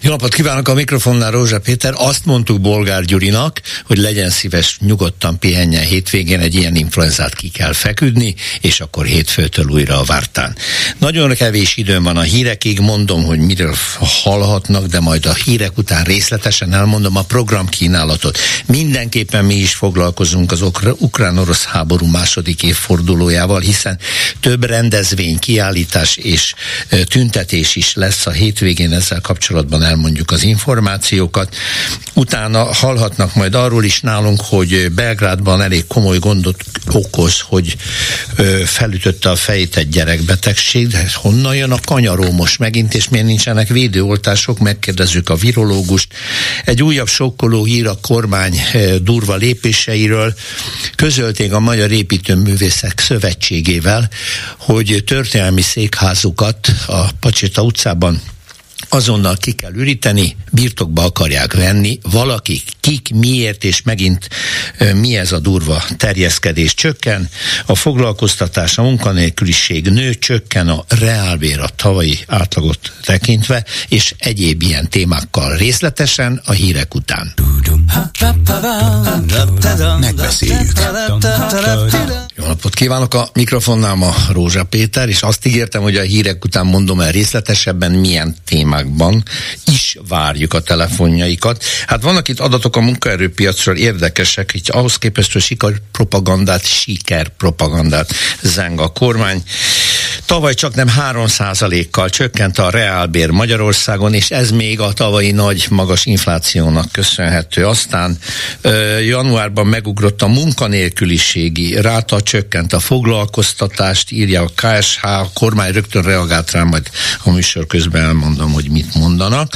Jó napot kívánok a mikrofonnál Rózsa Péter. Azt mondtuk Bolgár Gyurinak, hogy legyen szíves, nyugodtan pihenjen hétvégén, egy ilyen influenzát ki kell feküdni, és akkor hétfőtől újra a vártán. Nagyon kevés időm van a hírekig, mondom, hogy miről hallhatnak, de majd a hírek után részletesen elmondom a programkínálatot. Mindenképpen mi is foglalkozunk az ukrán-orosz háború második évfordulójával, hiszen több rendezvény, kiállítás és tüntetés is lesz a hétvégén ezzel kapcsolatban elmondjuk az információkat. Utána hallhatnak majd arról is nálunk, hogy Belgrádban elég komoly gondot okoz, hogy felütötte a fejét egy gyerekbetegség, de honnan jön a kanyaró most megint, és miért nincsenek védőoltások, megkérdezzük a virológust. Egy újabb sokkoló hír a kormány durva lépéseiről. Közölték a Magyar Építőművészek Szövetségével, hogy történelmi székházukat a Pacsita utcában azonnal ki kell üríteni, birtokba akarják venni, valakik, kik, miért, és megint mi ez a durva terjeszkedés csökken, a foglalkoztatás, a munkanélküliség nő, csökken a reálbér a tavalyi átlagot tekintve, és egyéb ilyen témákkal részletesen a hírek után. Megbeszéljük. Jó napot kívánok a mikrofonnál ma Rózsa Péter, és azt ígértem, hogy a hírek után mondom el részletesebben milyen témákban is várjuk a telefonjaikat. Hát vannak itt adatok a munkaerőpiacról érdekesek, így ahhoz képest, hogy sikerpropagandát, sikerpropagandát zeng a kormány. Tavaly csak nem 3%-kal csökkent a reálbér Magyarországon, és ez még a tavalyi nagy magas inflációnak köszönhető. Aztán ö, januárban megugrott a munkanélküliségi ráta, csökkent a foglalkoztatást, írja a KSH, a kormány rögtön reagált rá, majd a műsor közben elmondom, hogy mit mondanak.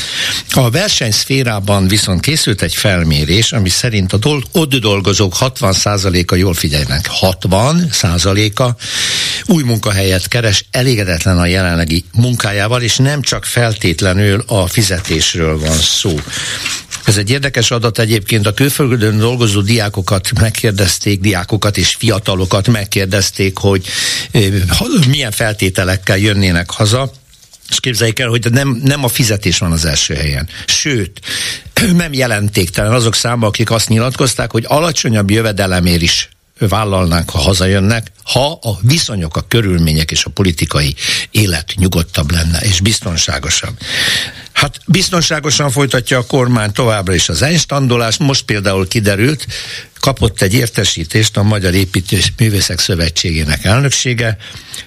A versenyszférában viszont készült egy felmérés, ami szerint a dol- ott dolgozók 60%-a, jól figyeljenek, 60%-a új munkahelyet keres, elégedetlen a jelenlegi munkájával, és nem csak feltétlenül a fizetésről van szó. Ez egy érdekes adat egyébként, a külföldön dolgozó diákokat megkérdezték, diákokat és fiatalokat megkérdezték, hogy milyen feltételekkel jönnének haza, és képzeljék el, hogy nem, nem a fizetés van az első helyen. Sőt, nem jelentéktelen azok száma, akik azt nyilatkozták, hogy alacsonyabb jövedelemért is vállalnánk, ha hazajönnek, ha a viszonyok, a körülmények és a politikai élet nyugodtabb lenne és biztonságosabb. Hát biztonságosan folytatja a kormány továbbra is az enystandolást. Most például kiderült, kapott egy értesítést a Magyar Építés Művészek Szövetségének elnöksége,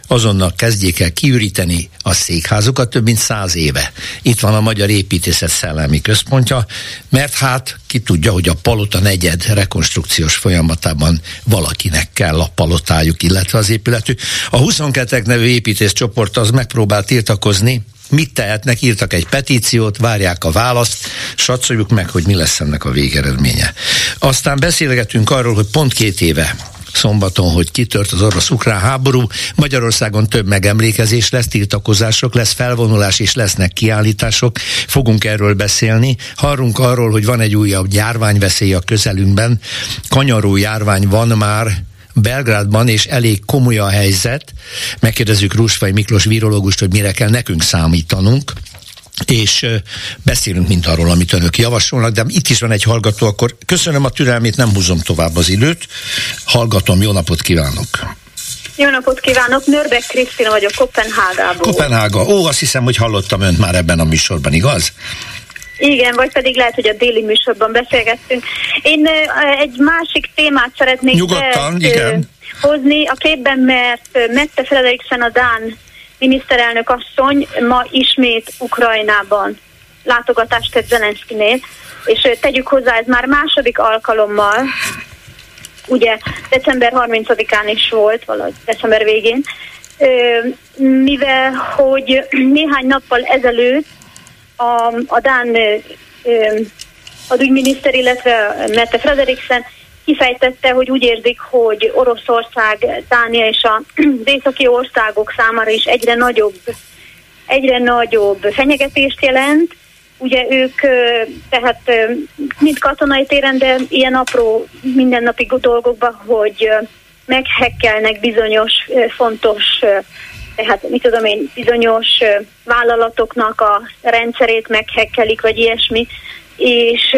azonnal kezdjék el kiüríteni a székházukat több mint száz éve. Itt van a Magyar Építészet Szellemi Központja, mert hát ki tudja, hogy a palota negyed rekonstrukciós folyamatában valakinek kell a palotájuk, illetve az épületük. A 22 nevű építészcsoport az megpróbált tiltakozni, mit tehetnek, írtak egy petíciót, várják a választ, satszoljuk meg, hogy mi lesz ennek a végeredménye. Aztán beszélgetünk arról, hogy pont két éve szombaton, hogy kitört az orosz-ukrán háború. Magyarországon több megemlékezés lesz, tiltakozások, lesz felvonulás és lesznek kiállítások. Fogunk erről beszélni. Hallunk arról, hogy van egy újabb járványveszély a közelünkben. Kanyaró járvány van már, Belgrádban, és elég komoly a helyzet. Megkérdezzük Rusfai Miklós virológust, hogy mire kell nekünk számítanunk és beszélünk mint arról, amit önök javasolnak, de itt is van egy hallgató, akkor köszönöm a türelmét, nem húzom tovább az időt. Hallgatom, jó napot kívánok! Jó napot kívánok, Nörbek Krisztina vagyok Kopenhágából. Kopenhága. Ó, azt hiszem, hogy hallottam önt már ebben a műsorban, igaz? Igen, vagy pedig lehet, hogy a déli műsorban beszélgettünk. Én egy másik témát szeretnék Nyugodtan, igen. hozni a képben, mert Mette Frederiksen a Dán miniszterelnök asszony ma ismét Ukrajnában látogatást tett Zelenszkinél, és tegyük hozzá, ez már második alkalommal, ugye december 30-án is volt, valahogy december végén, mivel hogy néhány nappal ezelőtt a, a Dán adügyminiszter, illetve Mette Frederiksen kifejtette, hogy úgy érzik, hogy Oroszország, Dánia és az északi országok számára is egyre nagyobb, egyre nagyobb fenyegetést jelent. Ugye ők tehát mind katonai téren, de ilyen apró mindennapi dolgokban, hogy meghekkelnek bizonyos fontos, tehát mit tudom én, bizonyos vállalatoknak a rendszerét meghekkelik, vagy ilyesmi, és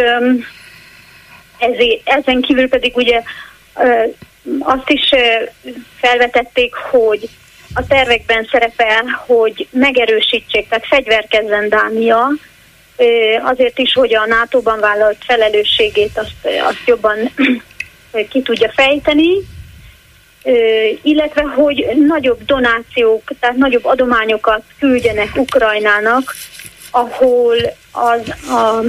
ezért, ezen kívül pedig ugye azt is felvetették, hogy a tervekben szerepel, hogy megerősítsék, tehát fegyverkezzen Dánia, azért is, hogy a NATO-ban vállalt felelősségét azt, azt jobban ki tudja fejteni, illetve hogy nagyobb donációk, tehát nagyobb adományokat küldjenek Ukrajnának, ahol az a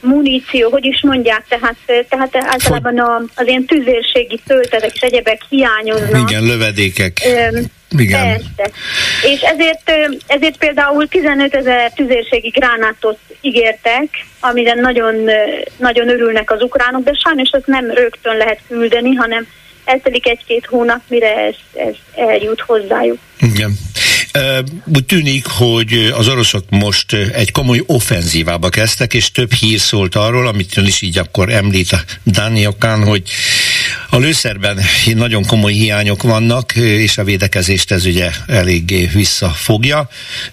muníció, hogy is mondják, tehát, tehát általában a, az ilyen tüzérségi töltetek és egyebek hiányoznak. Igen, lövedékek. Ö, igen. Persze. És ezért, ezért például 15 ezer tüzérségi gránátot ígértek, amire nagyon, nagyon örülnek az ukránok, de sajnos azt nem rögtön lehet küldeni, hanem eltelik egy-két hónap, mire ez, ez eljut hozzájuk. Igen. Úgy tűnik, hogy az oroszok most egy komoly offenzívába kezdtek, és több hír szólt arról, amit ön is így akkor említ a Dániokán, hogy a lőszerben nagyon komoly hiányok vannak, és a védekezést ez ugye eléggé visszafogja,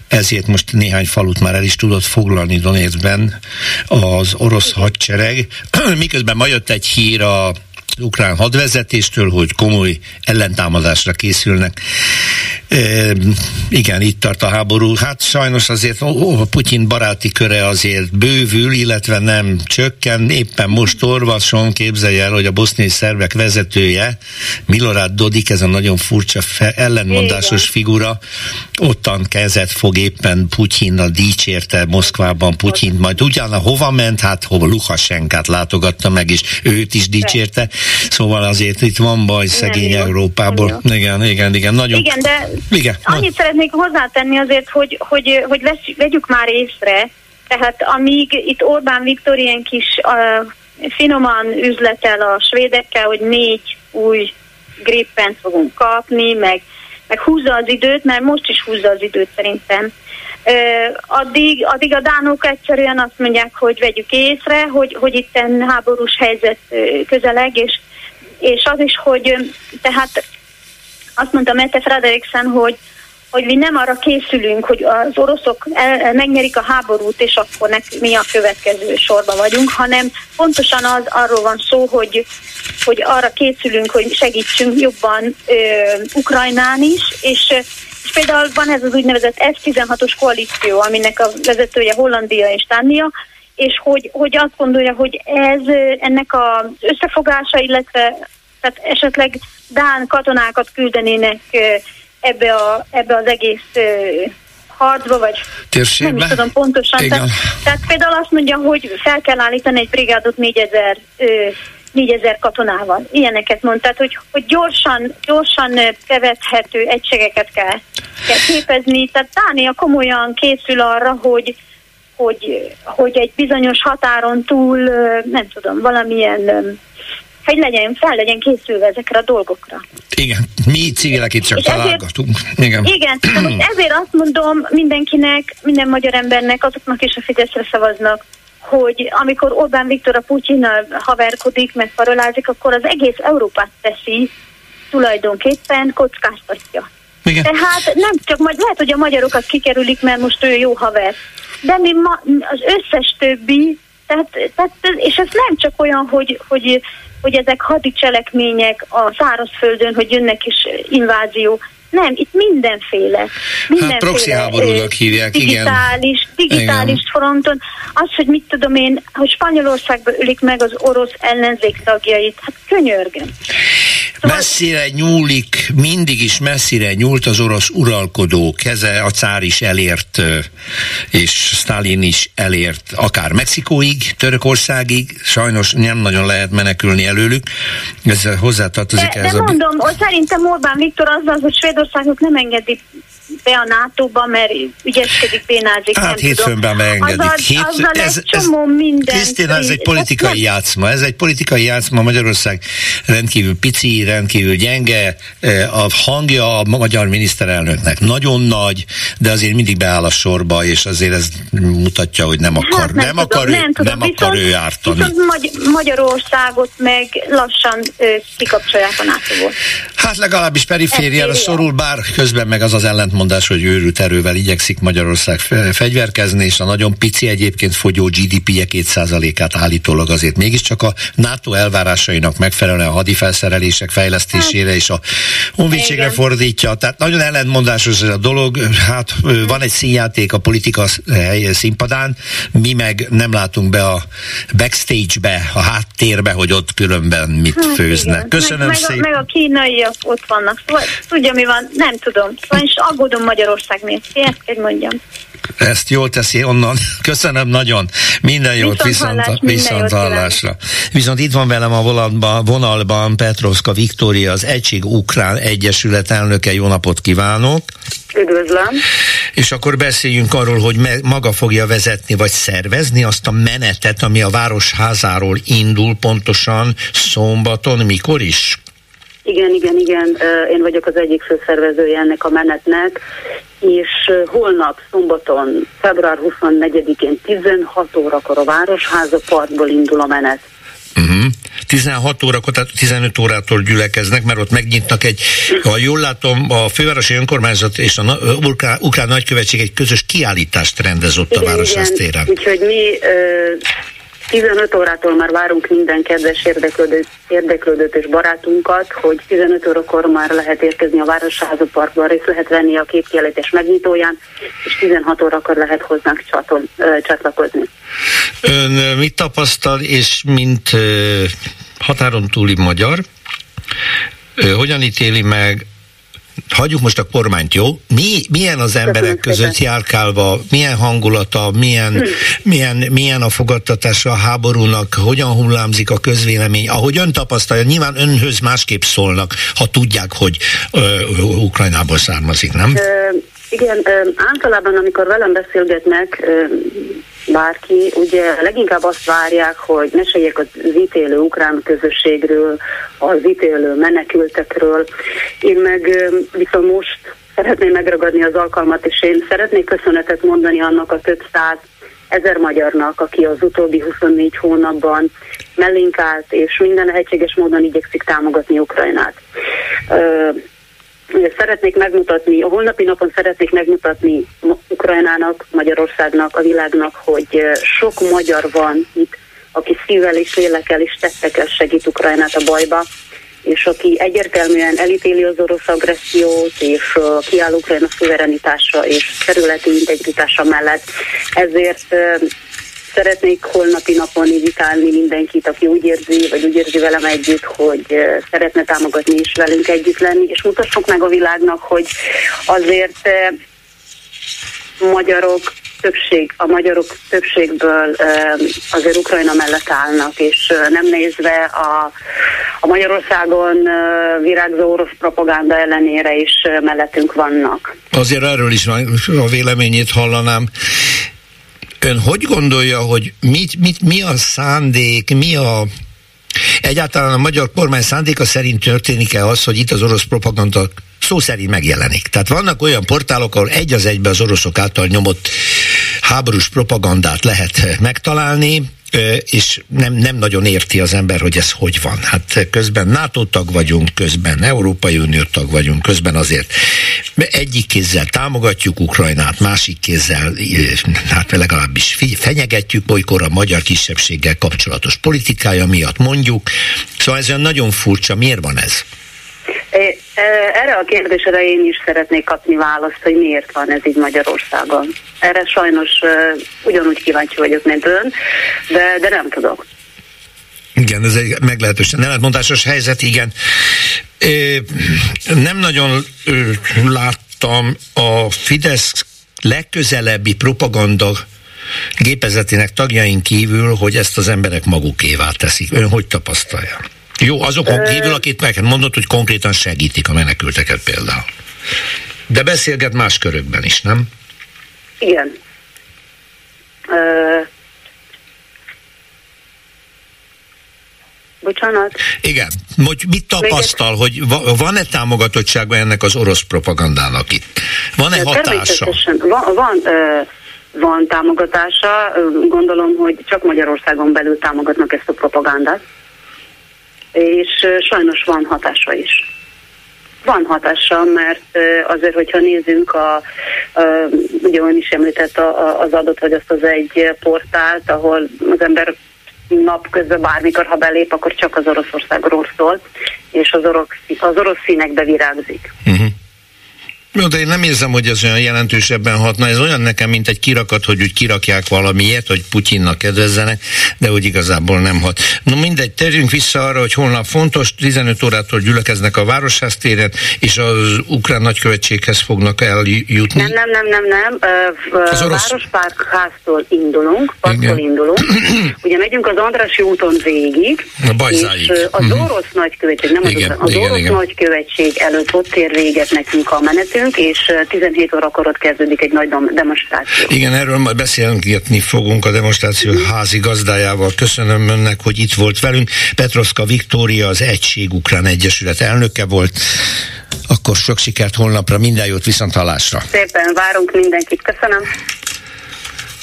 ezért most néhány falut már el is tudott foglalni Donetskben az orosz hadsereg. Miközben ma jött egy hír a ukrán hadvezetéstől, hogy komoly ellentámadásra készülnek. E, igen, itt tart a háború. Hát sajnos azért ó, a Putyin baráti köre azért bővül, illetve nem csökken. Éppen most orvason képzelje el, hogy a boszniai szervek vezetője, Milorad Dodik, ez a nagyon furcsa fe, ellenmondásos figura, ottan kezet fog éppen Putyinnal dicsérte Moszkvában Putyin, majd ugyan hova ment, hát hova Lukasenkát látogatta meg, és őt is dicsérte. Szóval azért itt van baj szegény nem Európából. Jó. Igen, igen, igen. Nagyon... Igen, de igen, annyit nagy... szeretnék hozzátenni azért, hogy, hogy, hogy vesz, vegyük már észre, tehát amíg itt Orbán Viktor ilyen kis uh, finoman üzletel a svédekkel, hogy négy új grippent fogunk kapni, meg, meg húzza az időt, mert most is húzza az időt szerintem. Addig, addig a dánok egyszerűen azt mondják, hogy vegyük észre, hogy, hogy itt háborús helyzet közeleg, és, és az is, hogy tehát azt mondta Mette Frederiksen, hogy hogy mi nem arra készülünk, hogy az oroszok el, megnyerik a háborút, és akkor nek, mi a következő sorban vagyunk, hanem pontosan az arról van szó, hogy, hogy arra készülünk, hogy segítsünk jobban ö, Ukrajnán is, és és például van ez az úgynevezett F-16-os koalíció, aminek a vezetője Hollandia és Dánia, és hogy, hogy azt gondolja, hogy ez ennek az összefogása, illetve tehát esetleg Dán katonákat küldenének ebbe, a, ebbe az egész harcba, vagy Térségbe? nem is tudom pontosan. Tehát, tehát például azt mondja, hogy fel kell állítani egy brigádot 4000 4000 katonával. Ilyeneket mond. Tehát, hogy, hogy gyorsan, gyorsan kevethető egységeket kell, kell képezni. Tehát Dánia komolyan készül arra, hogy, hogy, hogy egy bizonyos határon túl, nem tudom, valamilyen hogy legyen, fel legyen készülve ezekre a dolgokra. Igen, mi civilek itt csak és találgatunk. Ezért, igen, igen most ezért azt mondom mindenkinek, minden magyar embernek, azoknak is a Fideszre szavaznak, hogy amikor Orbán Viktor a Putyinnal haverkodik, meg parolázik, akkor az egész Európát teszi tulajdonképpen kockáztatja. Igen. Tehát nem csak majd lehet, hogy a magyarokat kikerülik, mert most ő jó haver. De mi ma, az összes többi, tehát, tehát, és ez nem csak olyan, hogy, hogy hogy ezek hadicselekmények a szárazföldön, hogy jönnek is invázió. Nem, itt mindenféle. mindenféle hát proxy háborúnak hívják, digitális, igen. Digitális igen. fronton. Az, hogy mit tudom én, hogy Spanyolországba ölik meg az orosz ellenzék tagjait, hát könyörgöm. Messzire nyúlik, mindig is messzire nyúlt az orosz uralkodó keze, a cár is elért, és Stalin is elért, akár Mexikóig, Törökországig, sajnos nem nagyon lehet menekülni előlük, ez hozzátartozik de, ez de a... mondom, hogy szerintem Orbán Viktor az, az hogy Svédországot nem engedi be a NATO-ba, mert ügyeskedik, bénázik, Hát hétfőnben beengedik. Azzal, Hét, azzal ez, egy csomó minden. Krisztina, ez egy politikai játszma. Ez egy politikai játszma. Magyarország rendkívül pici, rendkívül gyenge. A hangja a magyar miniszterelnöknek nagyon nagy, de azért mindig beáll a sorba, és azért ez mutatja, hogy nem akar, hát nem, nem tudom, akar, nem, tudom, nem viszont, akar ő ártani. Viszont Magy- Magyarországot meg lassan ö, kikapcsolják a nato Hát legalábbis perifériára szorul, bár közben meg az az ellentmondás, hogy őrült erővel igyekszik Magyarország fegyverkezni, és a nagyon pici egyébként fogyó GDP-je 2%-át állítólag azért mégiscsak a NATO elvárásainak megfelelően a hadifelszerelések fejlesztésére és a honvédségre fordítja. Tehát nagyon ellentmondásos ez a dolog. Hát van egy színjáték a politika színpadán, mi meg nem látunk be a backstage-be, a háttérbe, hogy ott különben mit hát főznek. Igen. Köszönöm meg, szépen. Meg a, meg a kínaiak ott vannak. Szóval tudja, mi van, nem tudom. Szóval is aggódom Magyarország miért. Ezt kell mondjam. Ezt jól teszi onnan. Köszönöm nagyon. Minden jót, viszont, viszont, viszont hallásra. Viszont itt van velem a vonalban, vonalban Petrovska Viktória, az Egység Ukrán Egyesület elnöke. Jó napot kívánok! Üdvözlöm! És akkor beszéljünk arról, hogy me- maga fogja vezetni, vagy szervezni azt a menetet, ami a Városházáról indul pontosan szombaton, mikor is? Igen, igen, igen. Én vagyok az egyik főszervezője ennek a menetnek, és holnap szombaton, február 24-én 16 órakor a Városháza Parkból indul a menet. Uh-huh. 16 órakor, tehát 15 órától gyülekeznek, mert ott megnyitnak egy, ha jól látom, a fővárosi önkormányzat és a ukrán, ukrán nagykövetség egy közös kiállítást rendez ott igen, a Városház Úgyhogy mi 15 órától már várunk minden kedves érdeklődőt, érdeklődőt és barátunkat, hogy 15 órakor már lehet érkezni a Városháza Parkban, részt lehet venni a képkiállítás megnyitóján, és 16 órakor lehet hozzánk csaton, ö, csatlakozni. Ön mit tapasztal, és mint ö, határon túli magyar, ö, hogyan ítéli meg hagyjuk most a kormányt, jó? Mi, milyen az emberek között járkálva, milyen hangulata, milyen, milyen, milyen a fogadtatása a háborúnak, hogyan hullámzik a közvélemény, ahogy ön tapasztalja, nyilván önhöz másképp szólnak, ha tudják, hogy ö, Ukrajnából származik, nem? Ö, igen, ö, általában amikor velem beszélgetnek, ö, bárki, ugye leginkább azt várják, hogy meséljek az ítélő ukrán közösségről, az ítélő menekültekről. Én meg viszont most szeretném megragadni az alkalmat, és én szeretnék köszönetet mondani annak a több száz ezer magyarnak, aki az utóbbi 24 hónapban mellénk állt, és minden lehetséges módon igyekszik támogatni Ukrajnát szeretnék megmutatni, a holnapi napon szeretnék megmutatni Ukrajnának, Magyarországnak, a világnak, hogy sok magyar van itt, aki szívvel és lélekkel és tettekkel segít Ukrajnát a bajba, és aki egyértelműen elítéli az orosz agressziót, és kiáll Ukrajna szuverenitása és területi integritása mellett. Ezért szeretnék holnapi napon invitálni mindenkit, aki úgy érzi, vagy úgy érzi velem együtt, hogy szeretne támogatni és velünk együtt lenni, és mutassuk meg a világnak, hogy azért magyarok többség, a magyarok többségből azért Ukrajna mellett állnak, és nem nézve a, a Magyarországon virágzó orosz propaganda ellenére is mellettünk vannak. Azért erről is a véleményét hallanám. Ön hogy gondolja, hogy mit, mit, mi a szándék, mi a Egyáltalán a magyar kormány szándéka szerint történik-e az, hogy itt az orosz propaganda szó szerint megjelenik. Tehát vannak olyan portálok, ahol egy az egybe az oroszok által nyomott háborús propagandát lehet megtalálni, és nem, nem nagyon érti az ember, hogy ez hogy van. Hát közben NATO tag vagyunk, közben Európai Unió tag vagyunk, közben azért egyik kézzel támogatjuk Ukrajnát, másik kézzel, hát legalábbis fenyegetjük olykor a magyar kisebbséggel kapcsolatos politikája miatt mondjuk. Szóval ez olyan nagyon furcsa, miért van ez? Erre a kérdésre én is szeretnék kapni választ, hogy miért van ez így Magyarországon. Erre sajnos ugyanúgy kíváncsi vagyok, mint ön, de, de nem tudok. Igen, ez egy meglehetősen ellentmondásos helyzet, igen. Nem nagyon láttam a Fidesz legközelebbi propaganda gépezetének tagjain kívül, hogy ezt az emberek magukévá teszik. Ön hogy tapasztalja? Jó, azokon kívül, akit meg mondott, hogy konkrétan segítik a menekülteket például. De beszélget más körökben is, nem? Igen. Uh, Bocsánat. Igen. Hogy mit tapasztal, hogy van-e támogatottsága ennek az orosz propagandának itt? Van-e hatása? Van, van, van támogatása. Gondolom, hogy csak Magyarországon belül támogatnak ezt a propagandát. És sajnos van hatása is. Van hatása, mert azért, hogyha nézzünk, a, a, ugye ön is említett az adott, vagy azt az egy portált, ahol az ember napközben bármikor, ha belép, akkor csak az Oroszországról szól, és az orosz, az orosz színekbe virágzik. Uh-huh. Jó, de én nem érzem, hogy ez olyan jelentősebben hatna. Ez olyan nekem, mint egy kirakat, hogy úgy kirakják valamiért, hogy Putyinnak kedvezzenek, de hogy igazából nem hat. No mindegy, térjünk vissza arra, hogy holnap fontos, 15 órától gyülekeznek a Városház téren, és az ukrán nagykövetséghez fognak eljutni. Nem, nem, nem, nem, nem. Az orosz... Várospárkháztól indulunk, parktól indulunk. Ugye megyünk az Andrási úton végig, a és az uh-huh. orosz nagykövetség, nem igen, az, az igen, orosz igen. nagykövetség előtt ott ér véget nekünk a menetünk, beszélünk, és 17 órakor ott kezdődik egy nagy demonstráció. Igen, erről majd beszélgetni fogunk a demonstráció házi gazdájával. Köszönöm önnek, hogy itt volt velünk. Petrovska Viktória, az Egység Ukrán Egyesület elnöke volt. Akkor sok sikert holnapra, minden jót, viszont hallásra. Szépen várunk mindenkit, köszönöm.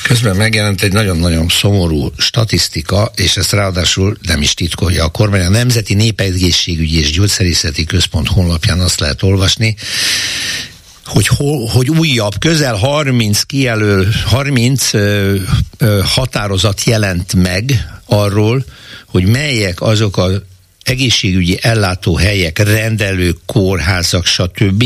Közben megjelent egy nagyon-nagyon szomorú statisztika, és ezt ráadásul nem is titkolja a kormány. A Nemzeti Népegészségügyi és Gyógyszerészeti Központ honlapján azt lehet olvasni, hogy, hol, hogy újabb, közel 30 kijelöl, 30 ö, ö, határozat jelent meg arról, hogy melyek azok a egészségügyi ellátóhelyek, rendelők, kórházak, stb.,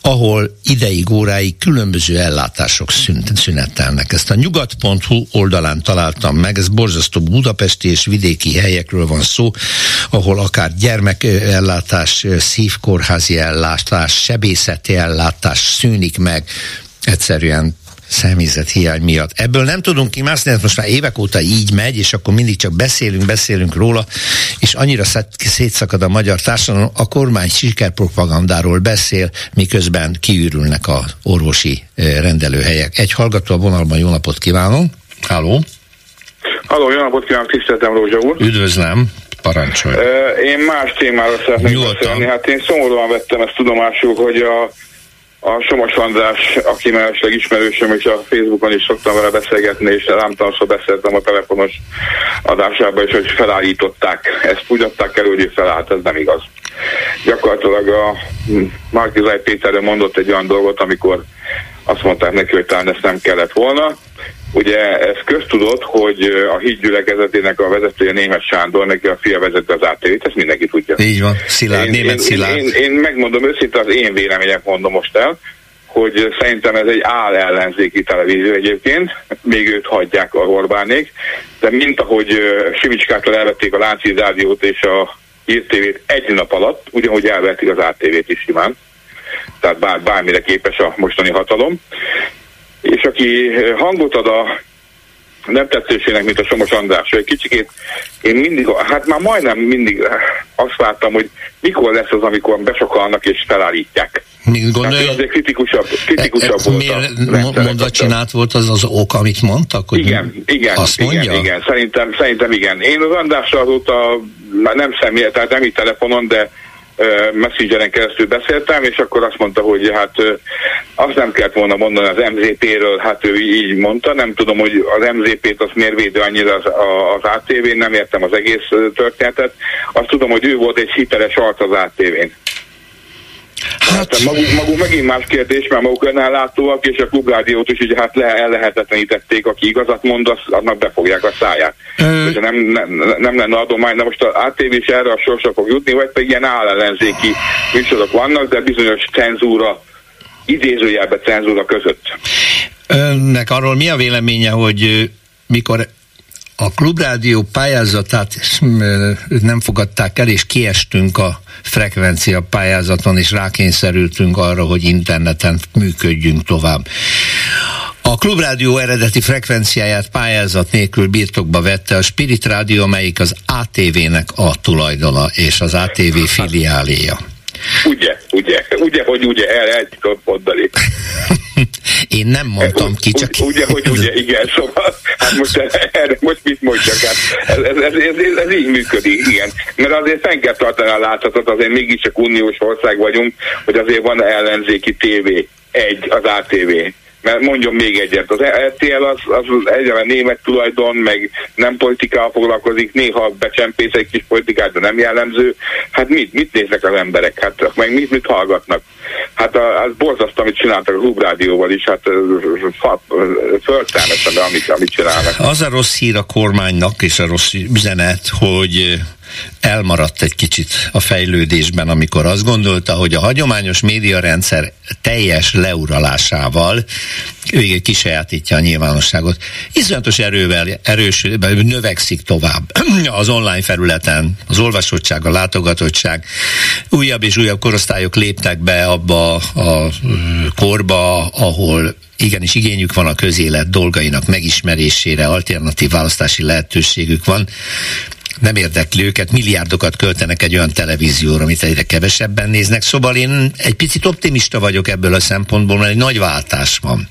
ahol ideig, óráig különböző ellátások szünetelnek. Ezt a nyugat.hu oldalán találtam meg, ez borzasztó budapesti és vidéki helyekről van szó, ahol akár gyermekellátás, szívkórházi ellátás, sebészeti ellátás szűnik meg, egyszerűen személyzet hiány miatt. Ebből nem tudunk kimászni, ez most már évek óta így megy, és akkor mindig csak beszélünk, beszélünk róla, és annyira szétszakad a magyar társadalom, a kormány sikerpropagandáról beszél, miközben kiürülnek a orvosi eh, rendelőhelyek. Egy hallgató a vonalban, jó napot kívánom! Háló! Halló, jó napot kívánok, tiszteltem Rózsa úr! Üdvözlöm! Parancsolj! Én más témára szeretnék Nyugodtan. beszélni. Hát én szomorúan vettem ezt tudomásul, hogy a a Somos András, aki mellesleg ismerősöm, és a Facebookon is szoktam vele beszélgetni, és számtalanszor beszéltem a telefonos adásában, és hogy felállították. Ezt úgy adták elő, hogy felállt, ez nem igaz. Gyakorlatilag a Márkizaj Péter mondott egy olyan dolgot, amikor azt mondták neki, hogy talán ezt nem kellett volna, Ugye ez köztudott, hogy a hídgyülekezetének a vezetője német Sándor, neki a fia vezette az ATV-t, ezt mindenki tudja. Így van, Szilárd, én, német én, Szilárd. Én, én, én megmondom őszintén, az én vélemények mondom most el, hogy szerintem ez egy áll ellenzéki televízió egyébként, még őt hagyják a Orbánék, de mint ahogy Simicskától elvették a Lánci Rádiót és a hírtévét egy nap alatt, ugyanúgy elvették az ATV-t is simán, tehát bár, bármire képes a mostani hatalom és aki eh, hangot ad a nem tetszésének, mint a Somos András. Egy kicsikét én mindig, hát már majdnem mindig azt vártam, hogy mikor lesz az, amikor besokalnak és felállítják. Mit gondolja? Hát azért kritikusabb, kritikusabb e, volt miért a csinált volt az az ok, amit mondtak? Hogy igen, igen, azt igen, mondja? igen, szerintem, szerintem igen. Én az Andrással azóta, már nem személy, tehát nem így telefonon, de Messengeren keresztül beszéltem, és akkor azt mondta, hogy hát azt nem kellett volna mondani az MZP-ről, hát ő így mondta, nem tudom, hogy az MZP-t azt miért védő annyira az, az ATV-n, nem értem az egész történetet. Azt tudom, hogy ő volt egy hiteles arc az ATV-n. Hát, maguk, maguk megint más kérdés, mert maguk önellátóak, és a klubrádiót is ugye hát le, ellehetetlenítették, aki igazat mond, az, annak befogják a száját. Ö... Nem, nem, nem lenne adomány, de most az ATV is erre a sorsra fog jutni, vagy pedig ilyen állellenzéki műsorok vannak, de bizonyos cenzúra, idézőjelbe cenzúra között. Önnek arról mi a véleménye, hogy mikor a klubrádió pályázatát nem fogadták el, és kiestünk a frekvencia pályázaton, és rákényszerültünk arra, hogy interneten működjünk tovább. A Klubrádió eredeti frekvenciáját pályázat nélkül birtokba vette a Spirit Rádió, amelyik az ATV-nek a tulajdona, és az ATV filiáléja. Ugye, ugye, ugye, hogy ugye, el, el tudod mondani. Én nem mondtam ki, csak... Ugye, hogy ugye, igen, szóval, hát most erre most mit mondjak, hát ez, ez, ez, ez, ez így működik, igen. Mert azért fenn kell tartani a láthatot, azért mégiscsak uniós ország vagyunk, hogy azért van ellenzéki tévé, egy, az ATV mert mondjon még egyet, az RTL az, az egyre német tulajdon, meg nem politikával foglalkozik, néha becsempész egy kis politikát, de nem jellemző. Hát mit, mit néznek az emberek? Hát meg mit, mit hallgatnak? Hát az borzasztó, amit csináltak a Klubrádióval is, hát földtelmesen, amit, amit csinálnak. Az a rossz hír a kormánynak, és a rossz üzenet, hogy elmaradt egy kicsit a fejlődésben, amikor azt gondolta, hogy a hagyományos médiarendszer teljes leuralásával végig kisajátítja a nyilvánosságot. Iszonyatos erővel erős, növekszik tovább az online felületen, az olvasottság, a látogatottság. Újabb és újabb korosztályok léptek be abba a korba, ahol igenis igényük van a közélet dolgainak megismerésére, alternatív választási lehetőségük van nem érdekli őket, milliárdokat költenek egy olyan televízióra, amit egyre kevesebben néznek, szóval én egy picit optimista vagyok ebből a szempontból, mert egy nagy váltás van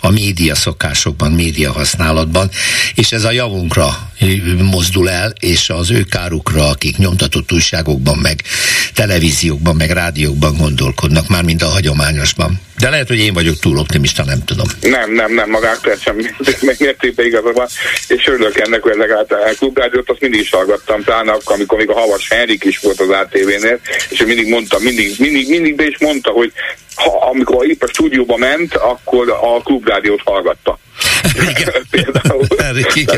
a média szokásokban, média használatban, és ez a javunkra mozdul el, és az ő kárukra, akik nyomtatott újságokban, meg televíziókban, meg rádiókban gondolkodnak, már mind a hagyományosban. De lehet, hogy én vagyok túl optimista, nem tudom. Nem, nem, nem, magák sem mértékben igaza van, és örülök ennek, hogy legalább a klubrádiót azt mindig is hallgattam, talán akkor, amikor még a Havas Henrik is volt az ATV-nél, és ő mindig mondta, mindig, mindig, mindig be is mondta, hogy ha, amikor épp a stúdióba ment, akkor a klubrádiót hallgatta. Igen. Például.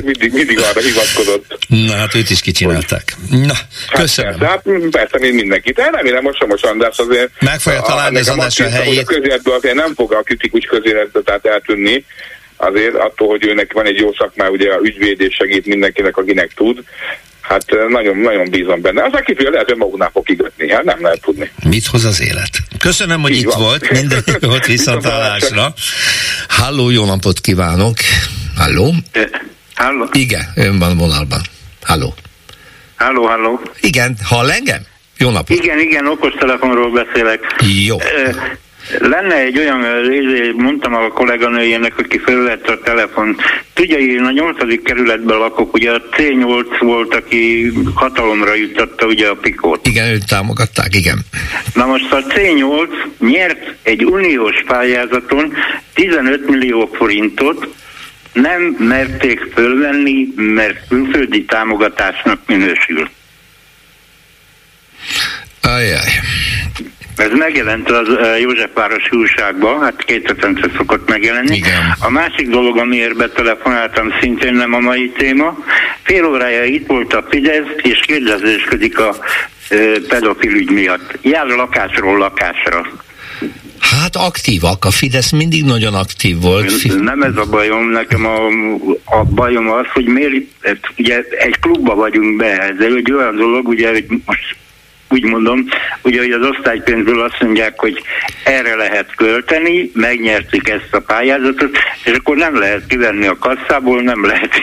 mindig, mindig arra hivatkozott. Na, hát őt is kicsinálták. Na, hát köszönöm. Persze, hát persze, én mindenkit. Én remélem, most most András azért... Meg fogja találni az adás a helyét. A közéletből azért nem fog a kritikus közéletből tehát eltűnni, azért attól, hogy őnek van egy jó szakmá, ugye a ügyvéd és segít mindenkinek, akinek tud, Hát nagyon, nagyon bízom benne. Az, aki lehet, hogy maguknál fog kikötni, hát nem lehet tudni. Mit hoz az élet? Köszönöm, hogy Így itt van. volt, minden jót viszontlátásra. Halló, jó napot kívánok! Halló? Halló? Igen, ön van vonalban. Halló. Halló, halló. Igen, hall engem? Jó napot. Igen, igen, okostelefonról beszélek. Jó. Lenne egy olyan, mondtam a kolléganőjének, aki felvette a telefon. Tudja, én a nyolcadik kerületben lakok, ugye a C8 volt, aki hatalomra juttatta ugye a Pikót. Igen, őt támogatták, igen. Na most a C8 nyert egy uniós pályázaton 15 millió forintot, nem merték fölvenni, mert külföldi támogatásnak minősül. Ajaj. Ez megjelent az Józsefvárosi újságban, hát két hetente szokott megjelenni. Igen. A másik dolog, amiért betelefonáltam, szintén nem a mai téma. Fél órája itt volt a Fidesz, és kérdezősködik a pedofil ügy miatt. Jár lakásról lakásra. Hát aktívak, a Fidesz mindig nagyon aktív volt. Nem ez a bajom, nekem a, a bajom az, hogy miért, ugye egy klubba vagyunk be, ez egy olyan dolog, ugye, hogy most úgy mondom, ugye, hogy az osztálypénzből azt mondják, hogy erre lehet költeni, megnyertik ezt a pályázatot, és akkor nem lehet kivenni a kasszából, nem lehet,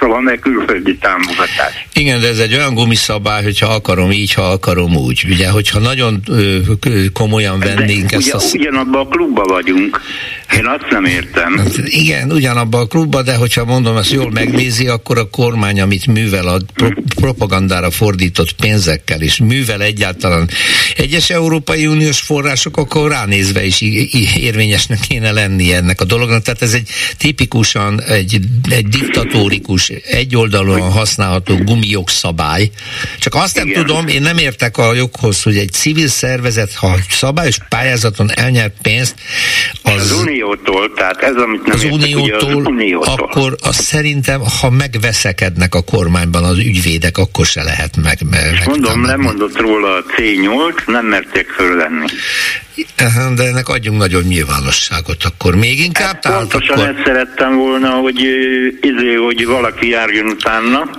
szóval meg külföldi támogatás. Igen, de ez egy olyan gumiszabály, hogyha akarom így, ha akarom úgy. Ugye, hogyha nagyon komolyan vennénk de ezt ugye, a... Ugyanabban a klubban vagyunk. Én azt nem értem. Hát igen, ugyanabban a klubban, de hogyha mondom, ezt jól megnézi, akkor a kormány, amit művel a pro- propagandára fordított pénzekkel, és művel egyáltalán egyes Európai Uniós források, akkor ránézve is érvényesnek kéne lenni ennek a dolognak. Tehát ez egy tipikusan egy, egy diktatórikus, egyoldalúan használható gumijogszabály. Csak azt nem Igen. tudom, én nem értek a joghoz, hogy egy civil szervezet, ha szabályos pályázaton elnyert pénzt, az, az uniótól, tehát ez, amit nem az, értek, uniótól, az uniótól, akkor az szerintem, ha megveszekednek a kormányban az ügyvédek, akkor se lehet meg. meg Mondom, nem mondott róla a C8, nem merték fölvenni. De ennek adjunk nagyobb nyilvánosságot akkor még inkább. Hát pontosan akkor... ezt szerettem volna, hogy, izé, hogy valaki járjon utána.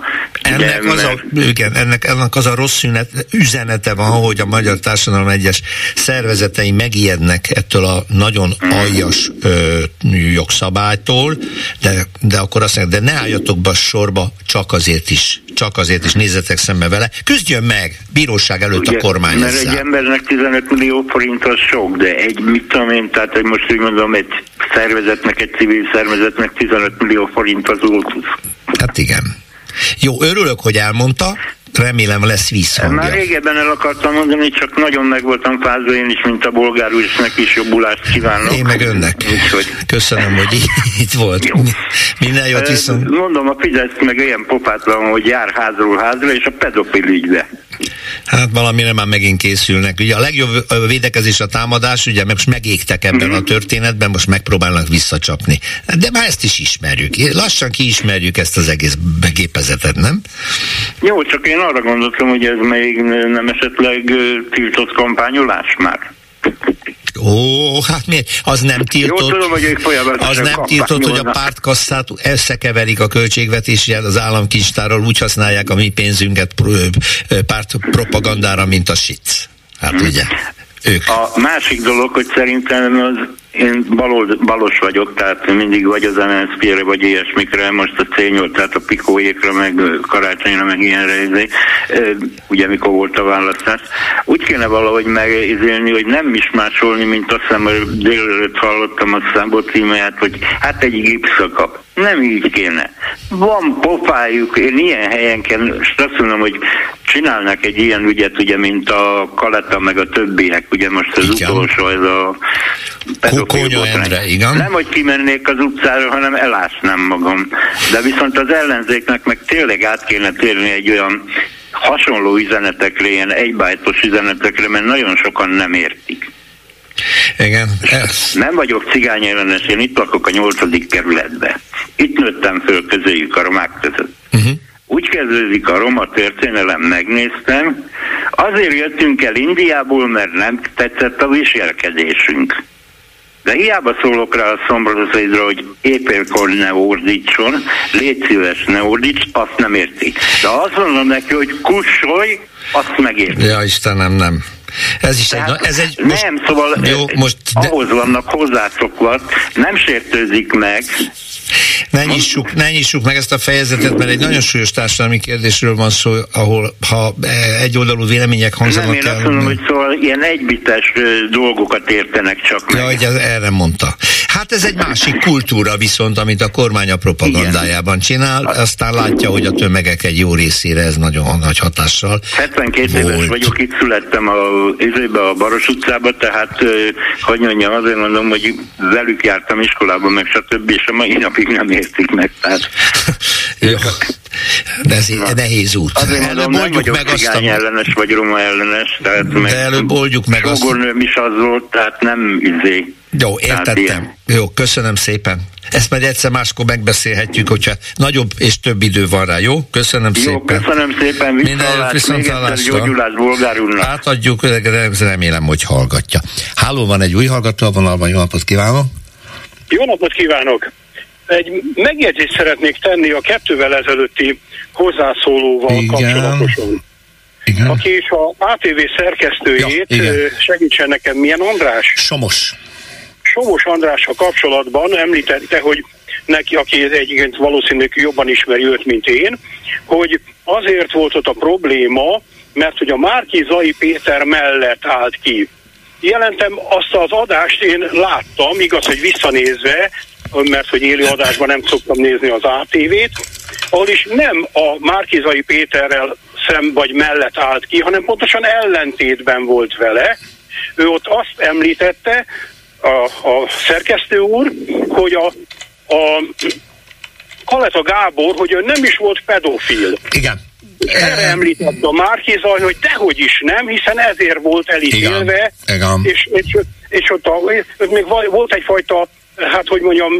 Ennek, az a, igen, ennek, ennek az a rossz szünet, üzenete van, hogy a magyar társadalom egyes szervezetei megijednek ettől a nagyon aljas ö, jogszabálytól, de, de akkor azt mondják, de ne álljatok be a sorba csak azért is, csak azért is nézzetek szembe vele. Küzdjön meg bíróság előtt ugye, a kormány Mert ezzel. egy embernek 15 millió forint az sok, de egy, mit tudom én, tehát hogy most úgy mondom, egy szervezetnek, egy civil szervezetnek 15 millió forint az ultusz. Hát igen. Jó, örülök, hogy elmondta, remélem lesz visszhangja. Már régebben el akartam mondani, csak nagyon meg voltam fázva én is, mint a bolgár úr, és neki is jobbulást kívánok. Én meg önnek. Úgyhogy... Köszönöm, hogy itt volt. Jó. Minden jót viszont. Mondom, a Fidesz meg ilyen popát van, hogy jár házról házra, és a pedofil ügybe. Hát valamire már megint készülnek. Ugye a legjobb védekezés a támadás, ugye most megégtek ebben mm-hmm. a történetben, most megpróbálnak visszacsapni. De már ezt is ismerjük. Lassan kiismerjük ezt az egész gépezetet, nem? Jó, csak én arra gondoltam, hogy ez még nem esetleg tiltott kampányolás már. Ó, hát miért? Az nem tiltott, Jó, tudom, hogy az nem tiltott, hogy a pártkasszát összekeverik a költségvetéssel, az államkincstárral úgy használják a mi pénzünket párt propagandára, mint a sic. Hát hmm. ugye, ők. A másik dolog, hogy szerintem az én balold, balos vagyok, tehát mindig vagy az MSZP-re, vagy ilyesmikre, most a c tehát a Pikóékra, meg karácsonyra, meg ilyenre, izé, ugye mikor volt a választás. Úgy kéne valahogy megizélni, hogy nem is másolni, mint azt hiszem, hogy délelőtt hallottam a Számbó címeját, hogy hát egy gipszakap. Nem így kéne. Van pofájuk, én ilyen helyen kell, és azt mondom, hogy csinálnak egy ilyen ügyet, ugye, mint a Kaleta, meg a többiek, ugye most az Igen. utolsó, ez a Kónya Endre, igen. Nem, hogy kimennék az utcára, hanem elásnám magam. De viszont az ellenzéknek meg tényleg át kéne térni egy olyan hasonló üzenetekre, ilyen egybájtos üzenetekre, mert nagyon sokan nem értik. Igen. Ez. Nem vagyok cigány ellenes, én itt lakok a nyolcadik kerületbe. Itt nőttem föl közéjük a romák között. Uh-huh. Úgy kezdődik a roma történelem, megnéztem. Azért jöttünk el Indiából, mert nem tetszett a viselkedésünk. De hiába szólok rá a szombroszaidra, hogy épérkor ne ordítson, légy szíves, ne ordíts, azt nem érti. De azt mondom neki, hogy kussolj, azt megérti. Ja, Istenem, nem. Ez is Tehát egy, ez egy most, nem, szóval jó, most, de... ahhoz vannak hozzászokva, nem sértőzik meg, ne nyissuk, ne nyissuk meg ezt a fejezetet, mert egy nagyon súlyos társadalmi kérdésről van szó, ahol ha egy oldalú vélemények hangzanak Nem, én el, azt mondom, hogy szóval ilyen egybites dolgokat értenek csak meg. Ja, hogy erre mondta. Hát ez egy másik kultúra viszont, amit a kormány a propagandájában csinál, aztán látja, hogy a tömegek egy jó részére ez nagyon nagy hatással 72 volt. éves vagyok, itt születtem a, a Baros utcába, tehát hogy mondjam, azért mondom, hogy velük jártam iskolába, meg stb. és a mai napig nem értik meg. Tehát... De ez Na. nehéz út. Azért előbb mondom, oldjuk meg azt, a... ellenes vagy roma ellenes. Tehát de meg előbb oldjuk meg azt. is az volt, tehát nem izé. Jó, értettem. Jó, köszönöm szépen. Ezt majd egyszer máskor megbeszélhetjük, hogyha nagyobb és több idő van rá, jó? Köszönöm jó, szépen. köszönöm szépen. Minden viszont hallásra. Átadjuk, remélem, hogy hallgatja. Háló, van egy új hallgató a vonalban, jó napot kívánok! Jó napot kívánok! Egy megjegyzést szeretnék tenni a kettővel ezelőtti hozzászólóval Igen. kapcsolatosan. Igen. Aki is a ATV szerkesztőjét ja, segítsen nekem, milyen András? Somos. Somos Andrással kapcsolatban említette, hogy neki, aki egyébként valószínűleg jobban ismeri őt, mint én, hogy azért volt ott a probléma, mert hogy a Márki Zai Péter mellett állt ki. Jelentem azt az adást én láttam, igaz, hogy visszanézve, mert hogy élő adásban nem szoktam nézni az ATV-t, ahol is nem a Márkizai Péterrel szem vagy mellett állt ki, hanem pontosan ellentétben volt vele. Ő ott azt említette, a, a szerkesztő úr, hogy a, a Kaleta Gábor, hogy ő nem is volt pedofil. Igen. Erre említett a Márkizaj, hogy dehogy is nem, hiszen ezért volt elítélve, Igen. Igen. És, és, és ott a, még volt egyfajta hát hogy mondjam,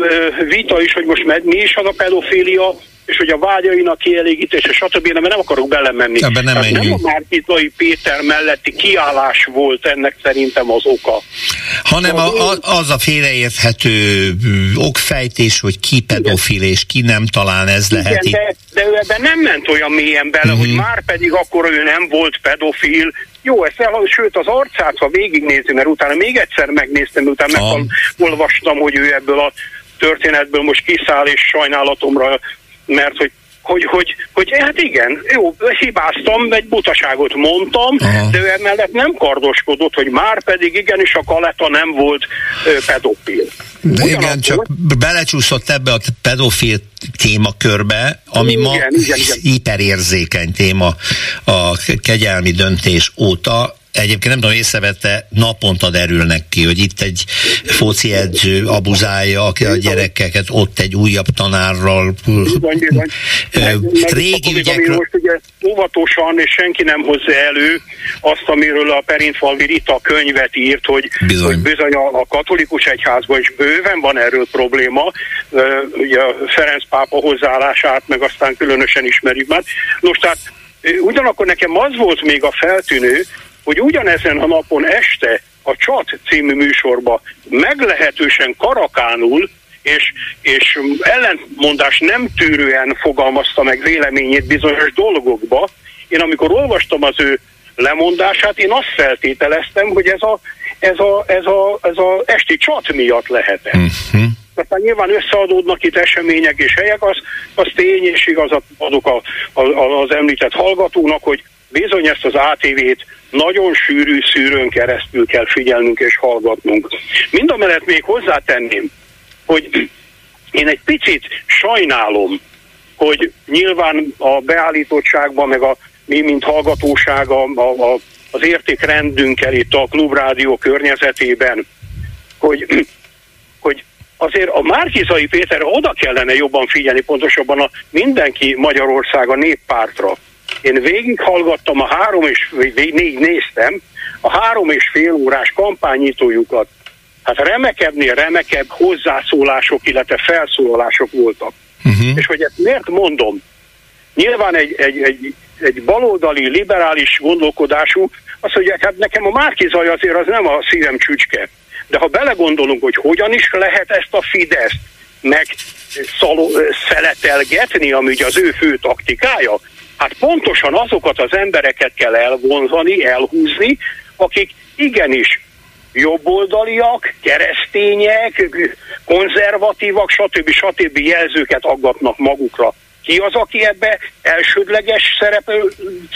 vita is, hogy most mi is az a pedofília, és hogy a vágyainak kielégítése, stb. Nem, nem akarok belemenni. Ebben nem, nem a Márkizai Péter melletti kiállás volt ennek szerintem az oka. hanem a, a, az a félreérthető okfejtés, hogy ki pedofil és ki nem, talán ez Igen, lehet. de, de ő ebben nem ment olyan mélyen bele, uh-huh. hogy már pedig akkor ő nem volt pedofil. Jó, ezt el, sőt az arcát, ha végignézi, mert utána még egyszer megnéztem, utána Ah. megolvastam, hogy ő ebből a történetből most kiszáll, és sajnálatomra, mert hogy hogy, hogy, hogy hát igen, jó, hibáztam, egy butaságot mondtam, Aha. de ő emellett nem kardoskodott, hogy már pedig igenis a kaleta nem volt ö, pedofil. De igen, Ugyanakkor- csak belecsúszott ebbe a pedofil témakörbe, ami Igen, ma igen, igen. hiperérzékeny téma a kegyelmi döntés óta. Egyébként nem tudom, észrevette, naponta derülnek ki, hogy itt egy foci edző abuzálja aki a gyerekeket, ott egy újabb tanárral. Meg- meg Régi ügyekről. Most ugye óvatosan, és senki nem hozza elő azt, amiről a Perintfalvi Rita könyvet írt, hogy Bizony. hogy bizony a, a katolikus egyházban is bőven van erről probléma, ugye a Ferenc pápa hozzáállását, meg aztán különösen ismerjük már. Nos, tehát ugyanakkor nekem az volt még a feltűnő, hogy ugyanezen a napon este a Csat című műsorba meglehetősen karakánul és, és ellentmondás nem tűrően fogalmazta meg véleményét bizonyos dolgokba. Én amikor olvastam az ő lemondását, én azt feltételeztem, hogy ez a, ez a, ez a, ez a esti csat miatt lehetett. Mhm. Aztán nyilván összeadódnak itt események és helyek, az, az tény, és igazat adok a, a, a, az említett hallgatónak, hogy bizony ezt az ATV-t nagyon sűrű szűrőn keresztül kell figyelnünk és hallgatnunk. Mind a mellett még hozzátenném, hogy én egy picit sajnálom, hogy nyilván a beállítottságban, meg a mi, mint hallgatóság a, a, a, az értékrendünkkel itt a klubrádió környezetében, hogy, hogy azért a Márkizai Péterre oda kellene jobban figyelni, pontosabban a mindenki Magyarország a néppártra. Én végighallgattam a három és vagy négy néztem, a három és fél órás kampányítójukat. Hát remekebbnél remekebb hozzászólások, illetve felszólalások voltak. Uh-huh. És hogy ezt miért mondom? Nyilván egy, egy, egy, egy baloldali, liberális gondolkodású, azt mondják, hát nekem a Márkizaj azért az nem a szívem csücske. De ha belegondolunk, hogy hogyan is lehet ezt a Fideszt meg szalo, szeletelgetni, ami ugye az ő fő taktikája, hát pontosan azokat az embereket kell elvonzani, elhúzni, akik igenis jobboldaliak, keresztények, konzervatívak, stb. stb. jelzőket aggatnak magukra. Ki az, aki ebbe elsődleges szereplő,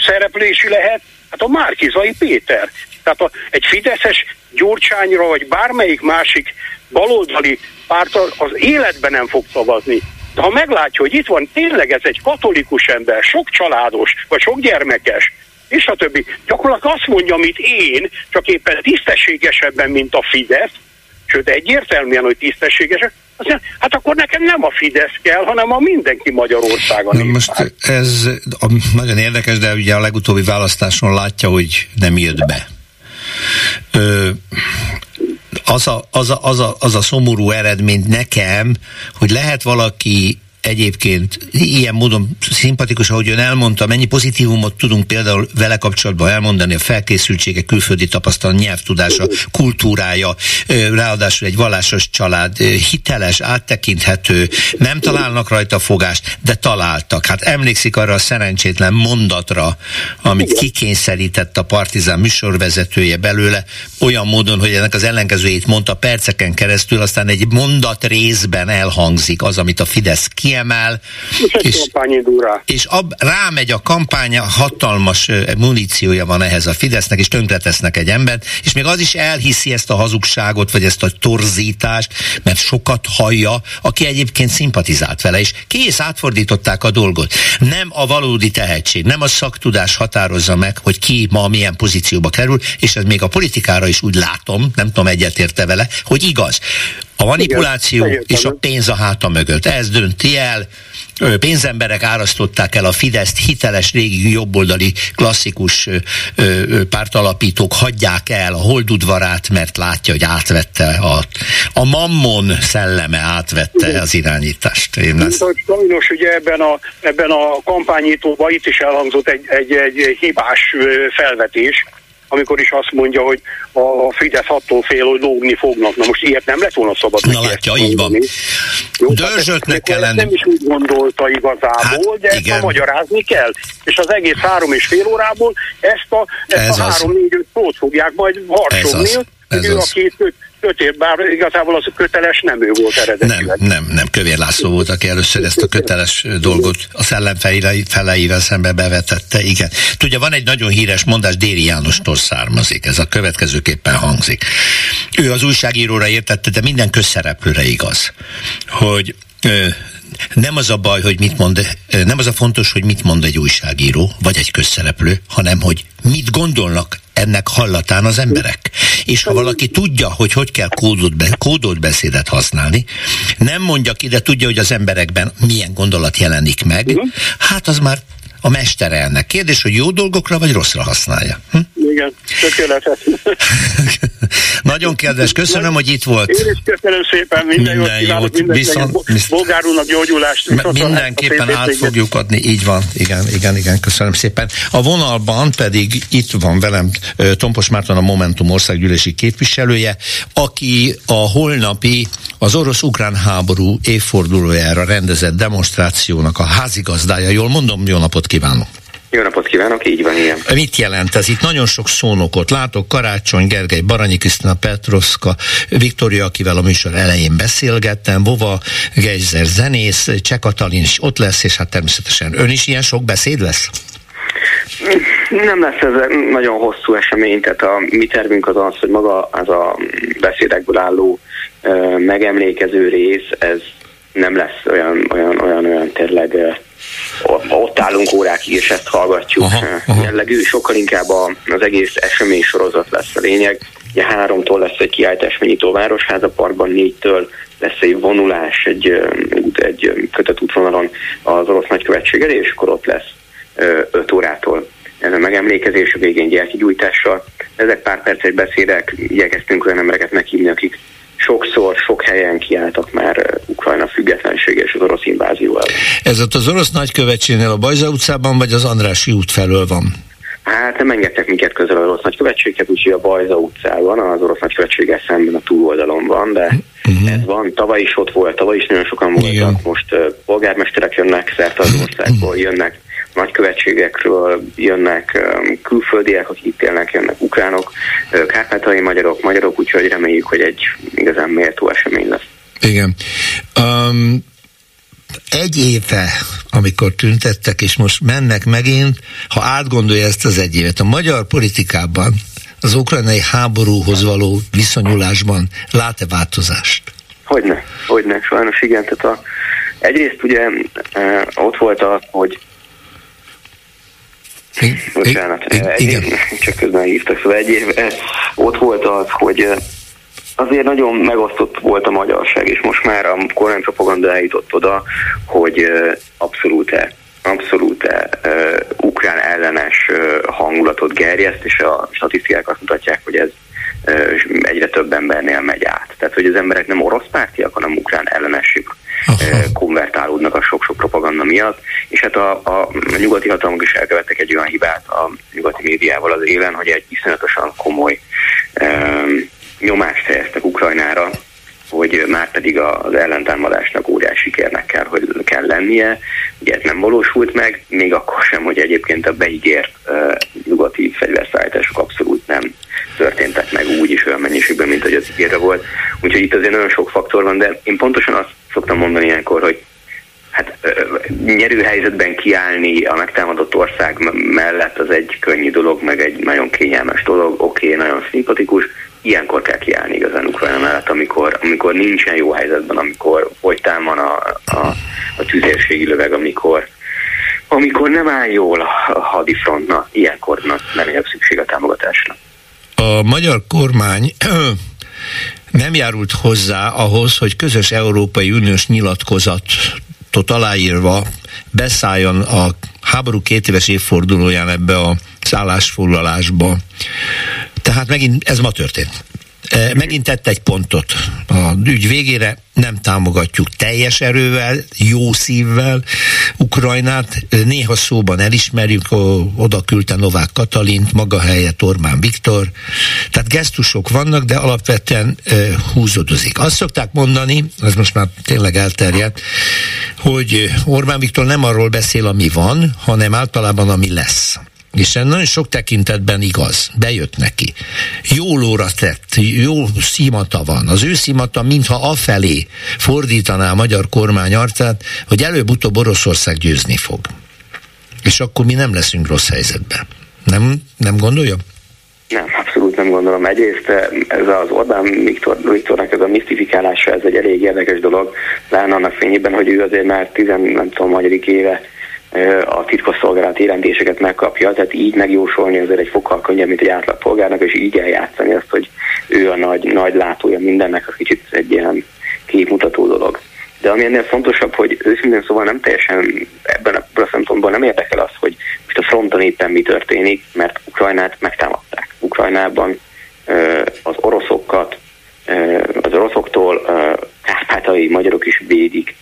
szereplési lehet? Hát a Márkizai Péter. Tehát a, egy fideszes Gyurcsányra, vagy bármelyik másik baloldali párt az életben nem fog szavazni. De ha meglátja, hogy itt van tényleg ez egy katolikus ember, sok családos, vagy sok gyermekes, és a többi, gyakorlatilag azt mondja, amit én, csak éppen tisztességesebben, mint a Fidesz, sőt egyértelműen, hogy tisztességesek, azt mondja, hát akkor nekem nem a Fidesz kell, hanem a mindenki Magyarországon. Na most ez a- nagyon érdekes, de ugye a legutóbbi választáson látja, hogy nem jött be. Ö, az a, az, a, az, a, az a szomorú eredmény nekem, hogy lehet valaki egyébként ilyen módon szimpatikus, ahogy ön elmondta, mennyi pozitívumot tudunk például vele kapcsolatban elmondani, a felkészültsége, külföldi tapasztalat, nyelvtudása, kultúrája, ráadásul egy vallásos család, hiteles, áttekinthető, nem találnak rajta fogást, de találtak. Hát emlékszik arra a szerencsétlen mondatra, amit kikényszerített a Partizán műsorvezetője belőle, olyan módon, hogy ennek az ellenkezőjét mondta perceken keresztül, aztán egy mondat részben elhangzik az, amit a Fidesz kiemel, És és, és ab, rámegy a kampánya, hatalmas muníciója van ehhez a Fidesznek, és tönkretesznek egy embert, és még az is elhiszi ezt a hazugságot, vagy ezt a torzítást, mert sokat hallja, aki egyébként szimpatizált vele, és kész, átfordították a dolgot. Nem a valódi tehetség, nem a szaktudás határozza meg, hogy ki ma milyen pozícióba kerül, és ez még a politikára is úgy látom, nem tudom egyetérte vele, hogy igaz. A manipuláció Igen, és a pénz a háta mögött. Ez dönti el. Ö, Pénzemberek árasztották el a Fideszt, hiteles régi jobboldali klasszikus pártalapítók hagyják el a holdudvarát, mert látja, hogy átvette a, a mammon szelleme átvette az irányítást. Én Szóval Sajnos ugye ebben a, ebben a kampányítóban itt is elhangzott egy, egy, egy hibás felvetés, amikor is azt mondja, hogy a Fidesz attól fél, hogy lógni fognak. Na most ilyet nem lett volna szabad Na látja, így van. Dörzsöknek kell lenni. Nem is úgy gondolta igazából, hát, de ezt ma magyarázni kell. És az egész három és fél órából ezt a, ezt Ez a három-négy szót fogják majd harsogni. Ez ő, az. Kötél, bár igazából az köteles nem ő volt eredetileg. Nem, nem, nem. Kövér László volt, aki először ezt a köteles dolgot a szellem feleivel szembe bevetette. Igen. Tudja, van egy nagyon híres mondás, Déri Jánostól származik. Ez a következőképpen hangzik. Ő az újságíróra értette, de minden közszereplőre igaz, hogy nem az a baj, hogy mit mond, nem az a fontos, hogy mit mond egy újságíró, vagy egy közszereplő, hanem hogy mit gondolnak ennek hallatán az emberek. És ha valaki tudja, hogy hogy kell kódolt, be, kódolt beszédet használni, nem mondja ki, de tudja, hogy az emberekben milyen gondolat jelenik meg, uh-huh. hát az már a mestere ennek. Kérdés, hogy jó dolgokra vagy rosszra használja. Hm? Igen, tökéletes. Nagyon kedves, köszönöm, hogy itt volt. Én is köszönöm szépen, minden, minden jót jót, viszont, viszont, Bolgár úrnak gyógyulást. Mindenképpen át fogjuk adni, így van, igen, igen, igen, köszönöm szépen. A vonalban pedig itt van velem Tompos Márton, a Momentum országgyűlési képviselője, aki a holnapi az orosz-ukrán háború évfordulójára rendezett demonstrációnak a házigazdája. Jól mondom, jó napot kívánok! Jó napot kívánok, így van, ilyen. Mit jelent ez? Itt nagyon sok szónokot látok, Karácsony, Gergely, Baranyi Krisztina, Petroszka, Viktoria, akivel a műsor elején beszélgettem, Vova, Gejzer zenész, Cseh Katalin is ott lesz, és hát természetesen ön is ilyen sok beszéd lesz? Nem lesz ez nagyon hosszú esemény, tehát a mi tervünk az az, hogy maga az a beszédekből álló megemlékező rész, ez nem lesz olyan, olyan, olyan, olyan tényleg ott állunk órákig, és ezt hallgatjuk aha, aha. jellegű. Sokkal inkább az egész esemény sorozat lesz a lényeg. Ugye háromtól lesz egy kiállítás Menyitó Városháza Parkban, négytől lesz egy vonulás egy, egy kötött útvonalon az orosz nagykövetség elé, és akkor ott lesz öt órától ez a megemlékezés, a végén gyertyagyújtással. Ezek pár perces beszédek, igyekeztünk olyan embereket meghívni, akik sokszor, sok helyen kiálltak már Ukrajna függetlensége és az orosz invázió ellen. Ez ott az orosz nagykövetségnél a Bajza utcában, vagy az Andrási út felől van? Hát nem engedtek minket közel az orosz nagykövetséghez, úgyhogy a Bajza utcában, az orosz nagykövetséggel szemben a túloldalon van, de uh-huh. ez van. Tavaly is ott volt, tavaly is nagyon sokan voltak, Igen. most uh, polgármesterek jönnek szerte az országból, jönnek nagykövetségekről jönnek külföldiek, akik itt élnek, jönnek ukránok, kárpátai magyarok, magyarok, úgyhogy reméljük, hogy egy igazán méltó esemény lesz. Igen. Um, egy éve, amikor tüntettek, és most mennek megint, ha átgondolja ezt az egy évet, a magyar politikában, az ukrajnai háborúhoz való viszonyulásban lát-e változást? Hogyne, hogyne, sajnos igen. Tehát a, egyrészt ugye e, ott volt az, hogy Bocsánat, igen. csak közben hívtak, szóval egy év, ott volt az, hogy azért nagyon megosztott volt a magyarság, és most már a kormány propaganda eljutott oda, hogy abszolút abszolút uh, ukrán ellenes uh, hangulatot gerjeszt, és a statisztikák azt mutatják, hogy ez uh, egyre több embernél megy át. Tehát, hogy az emberek nem orosz pártiak, hanem ukrán ellenesük konvertálódnak a sok-sok propaganda miatt, és hát a, a, nyugati hatalmak is elkövettek egy olyan hibát a nyugati médiával az élen, hogy egy iszonyatosan komoly um, nyomást helyeztek Ukrajnára, hogy már pedig az ellentámadásnak óriási sikernek kell, hogy kell lennie. Ugye ez nem valósult meg, még akkor sem, hogy egyébként a beígért uh, nyugati fegyverszállítások abszolút nem történtek meg úgy is olyan mennyiségben, mint hogy az ígérve volt. Úgyhogy itt azért nagyon sok faktor van, de én pontosan azt szoktam mondani ilyenkor, hogy hát nyerő helyzetben kiállni a megtámadott ország mellett az egy könnyű dolog, meg egy nagyon kényelmes dolog, oké, okay, nagyon szimpatikus, ilyenkor kell kiállni igazán Ukrajna mellett, amikor, amikor nincsen jó helyzetben, amikor folytán van a, a, a tüzérségi löveg, amikor, amikor nem áll jól a hadifrontna, ilyenkor nem szükség a támogatásra. A magyar kormány nem járult hozzá ahhoz, hogy közös Európai Uniós nyilatkozatot aláírva beszálljon a háború két éves évfordulóján ebbe a szállásfoglalásba. Tehát megint ez ma történt. Megint tett egy pontot a ügy végére, nem támogatjuk teljes erővel, jó szívvel Ukrajnát, néha szóban elismerjük, oda küldte Novák Katalint, maga helyett Orbán Viktor, tehát gesztusok vannak, de alapvetően húzódozik. Azt szokták mondani, ez most már tényleg elterjedt, hogy Orbán Viktor nem arról beszél, ami van, hanem általában ami lesz. És nagyon sok tekintetben igaz. Bejött neki. Jó lóra tett, jó szimata van. Az ő szimata mintha afelé fordítaná a magyar kormány arcát, hogy előbb-utóbb Oroszország győzni fog. És akkor mi nem leszünk rossz helyzetben. Nem, nem gondolja? Nem, abszolút nem gondolom. Egyrészt ez az Orbán Viktor, Viktornak ez a misztifikálása, ez egy elég érdekes dolog, lenne annak fényében, hogy ő azért már tizen, nem tudom, éve a titkosszolgálati jelentéseket megkapja, tehát így megjósolni azért egy fokkal könnyebb, mint egy átlagpolgárnak, és így eljátszani azt, hogy ő a nagy, nagy látója mindennek, az kicsit egy ilyen képmutató dolog. De ami ennél fontosabb, hogy őszintén szóval nem teljesen ebben a szempontból nem érdekel az, hogy most a fronton éppen mi történik, mert Ukrajnát megtámadták. Ukrajnában az oroszokat, az oroszoktól kárpátai magyarok is védik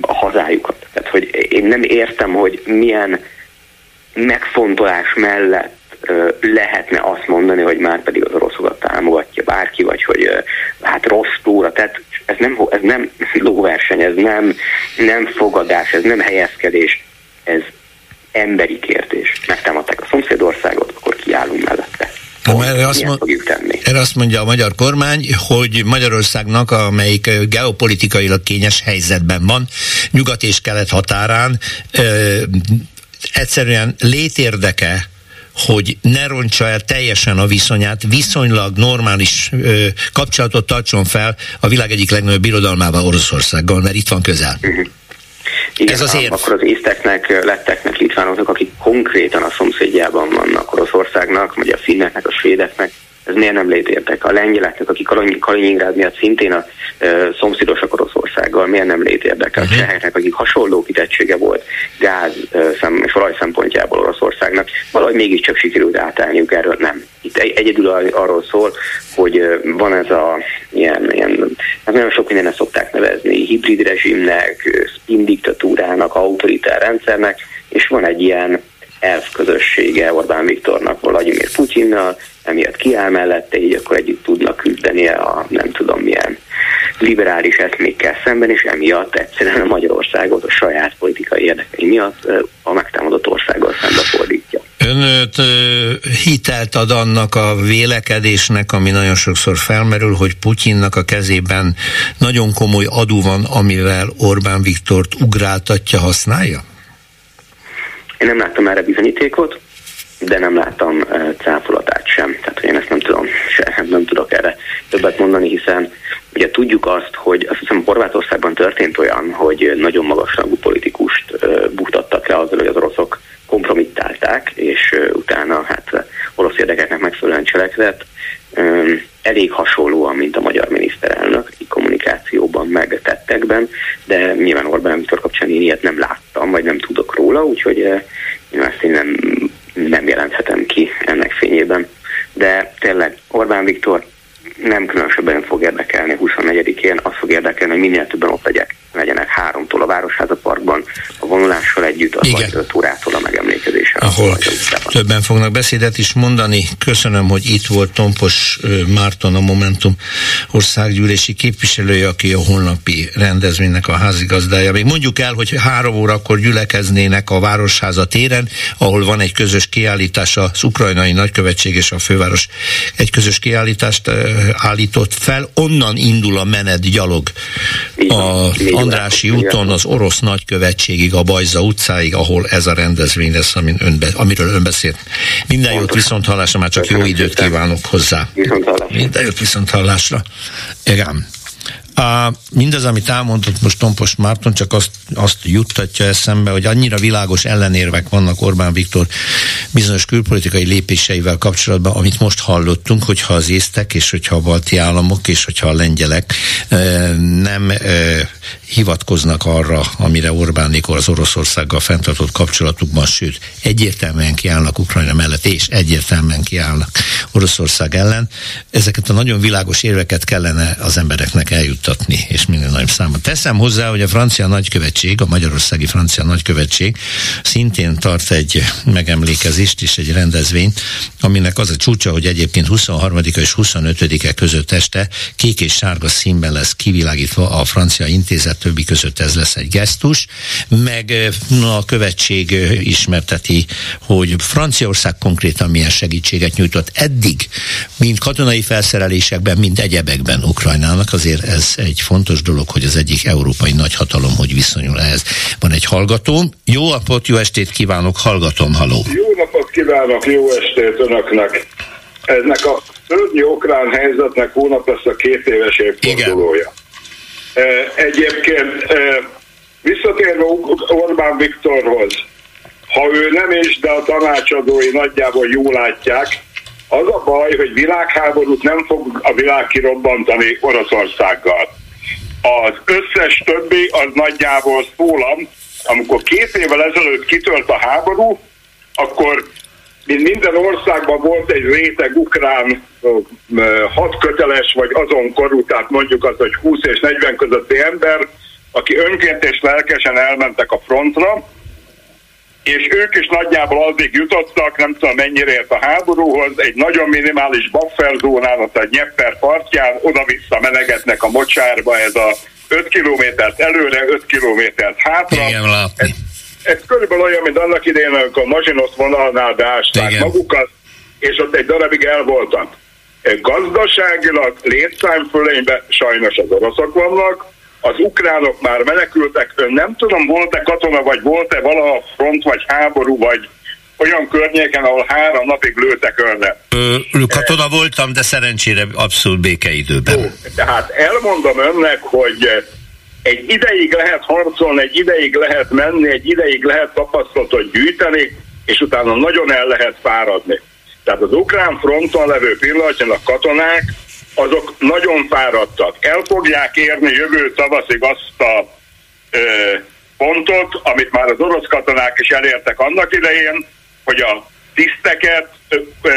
a hazájukat. Tehát, hogy én nem értem, hogy milyen megfontolás mellett lehetne azt mondani, hogy már pedig az oroszokat támogatja bárki, vagy hogy hát rossz túra. Tehát ez nem, ez nem lóverseny, ez nem, nem fogadás, ez nem helyezkedés, ez emberi kérdés. Megtámadták a szomszédországot, akkor kiállunk mellette. Na, erre, azt mond, erre azt mondja a magyar kormány, hogy Magyarországnak, amelyik geopolitikailag kényes helyzetben van, nyugat és kelet határán, ö, egyszerűen létérdeke hogy ne rontsa el teljesen a viszonyát, viszonylag normális ö, kapcsolatot tartson fel a világ egyik legnagyobb birodalmával Oroszországgal, mert itt van közel. Uh-huh. Igen, Ez az érv. Akkor az észteknek, letteknek, litvánoknak, akik konkrétan a szomszédjában vannak Oroszországnak, vagy a finneknek, a svédeknek, ez miért nem létértek? A lengyeleknek, akik Kaliningrád miatt szintén a e, szomszédosak Oroszországgal, miért nem létérdek? A mhm. cseheknek, akik hasonló kitettsége volt gáz e, szem, és olaj szempontjából Oroszországnak, valahogy mégiscsak sikerült átállniuk erről, nem. Itt egy, egyedül arról szól, hogy van ez a ilyen, ilyen hát nagyon sok mindenet szokták nevezni, hibrid rezsimnek, spin diktatúrának, autoritár rendszernek, és van egy ilyen elfközössége Orbán Viktornak Vladimir Putyinnal, emiatt kiáll mellette, így akkor együtt tudnak küzdeni a nem tudom milyen liberális eszmékkel szemben, és emiatt egyszerűen a Magyarországot a saját politikai érdekei miatt a megtámadott országgal szembe fordítja. Önöt hitelt ad annak a vélekedésnek, ami nagyon sokszor felmerül, hogy Putyinnak a kezében nagyon komoly adó van, amivel Orbán Viktort ugráltatja, használja? Én nem láttam erre bizonyítékot, de nem láttam cáfolatát sem. Tehát hogy én ezt nem tudom, se, nem tudok erre többet mondani, hiszen ugye tudjuk azt, hogy azt hiszem Horvátországban történt olyan, hogy nagyon magas rangú politikust buktattak le azzal, hogy az oroszok kompromittálták, és utána hát orosz érdekeknek megfelelően cselekedett. Elég hasonlóan, mint a magyar miniszterelnök, kommunikációban, meg tettekben, de nyilván Orbán Viktor kapcsán én ilyet nem láttam, vagy nem tudok róla, úgyhogy én ezt én nem nem jelenthetem ki ennek fényében. De tényleg Orbán Viktor nem különösebben fog érdekelni 24-én, az fog érdekelni, hogy minél többen ott legyek, legyenek háromtól a Városháza Parkban, a vonulással együtt, az vagy öt órától a megemlékezésen. Ahol többen fognak beszédet is mondani. Köszönöm, hogy itt volt Tompos Márton, a Momentum országgyűlési képviselője, aki a holnapi rendezvénynek a házigazdája. Még mondjuk el, hogy három órakor gyülekeznének a Városháza téren, ahol van egy közös kiállítás, az ukrajnai nagykövetség és a főváros egy közös kiállítást állított fel, onnan indul a menet gyalog a Andrási úton az orosz nagykövetségig, a Bajza utcáig, ahol ez a rendezvény lesz, amin önbe, amiről ön beszélt. Minden jót viszont hallásra, már csak jó időt kívánok hozzá. Minden jót viszont hallásra. Igen. A, mindaz, amit elmondott most Tompos Márton, csak azt, azt juttatja eszembe, hogy annyira világos ellenérvek vannak Orbán Viktor bizonyos külpolitikai lépéseivel kapcsolatban, amit most hallottunk, hogyha az észtek, és hogyha a balti államok, és hogyha a lengyelek nem hivatkoznak arra, amire Orbánékor az Oroszországgal fenntartott kapcsolatukban, sőt, egyértelműen kiállnak Ukrajna mellett, és egyértelműen kiállnak Oroszország ellen. Ezeket a nagyon világos érveket kellene az embereknek eljuttatni, és minél nagyobb számban. Teszem hozzá, hogy a francia nagykövetség, a magyarországi francia nagykövetség szintén tart egy megemlékezést és egy rendezvényt, aminek az a csúcsa, hogy egyébként 23 és 25-e között este kék és sárga színben lesz kivilágítva a francia intézet, többi között ez lesz egy gesztus, meg na, a követség ismerteti, hogy Franciaország konkrétan milyen segítséget nyújtott eddig, mind katonai felszerelésekben, mind egyebekben Ukrajnának. Azért ez egy fontos dolog, hogy az egyik európai nagyhatalom hogy viszonyul ehhez. Van egy hallgatóm. Jó napot, jó estét kívánok, hallgatom, haló. Jó napot kívánok, jó estét önöknek. Ennek a szörnyű ukrán helyzetnek hónap lesz a két éves évfordulója. Egyébként visszatérve Orbán Viktorhoz, ha ő nem is, de a tanácsadói nagyjából jól látják, az a baj, hogy világháborút nem fog a világ kirobbantani Oroszországgal. Az összes többi az nagyjából szólam, amikor két évvel ezelőtt kitört a háború, akkor mint minden országban volt egy réteg ukrán hatköteles, vagy azon korú, tehát mondjuk az, hogy 20 és 40 közötti ember, aki önként és lelkesen elmentek a frontra, és ők is nagyjából addig jutottak, nem tudom mennyire ért a háborúhoz, egy nagyon minimális bufferzónán, ott a Nyepper partján, oda-vissza menegetnek a mocsárba, ez a 5 kilométert előre, 5 kilométert hátra. Igen, látni. Ez, ez körülbelül olyan, mint annak idején, amikor a Mazsinosz vonalnál beásták Igen. magukat, és ott egy darabig el voltak. Gazdaságilag létszámfölényben sajnos az oroszok vannak, az ukránok már menekültek, ön nem tudom, volt-e katona, vagy volt-e valaha front, vagy háború, vagy olyan környéken, ahol három napig lőtek önne. Ö, katona voltam, de szerencsére abszolút békeidőben. Jó, tehát elmondom önnek, hogy egy ideig lehet harcolni, egy ideig lehet menni, egy ideig lehet tapasztalatot gyűjteni, és utána nagyon el lehet fáradni. Tehát az ukrán fronton levő pillanatban a katonák, azok nagyon fáradtak. El fogják érni jövő tavaszig azt a ö, pontot, amit már az orosz katonák is elértek annak idején, hogy a tiszteket, ö, ö,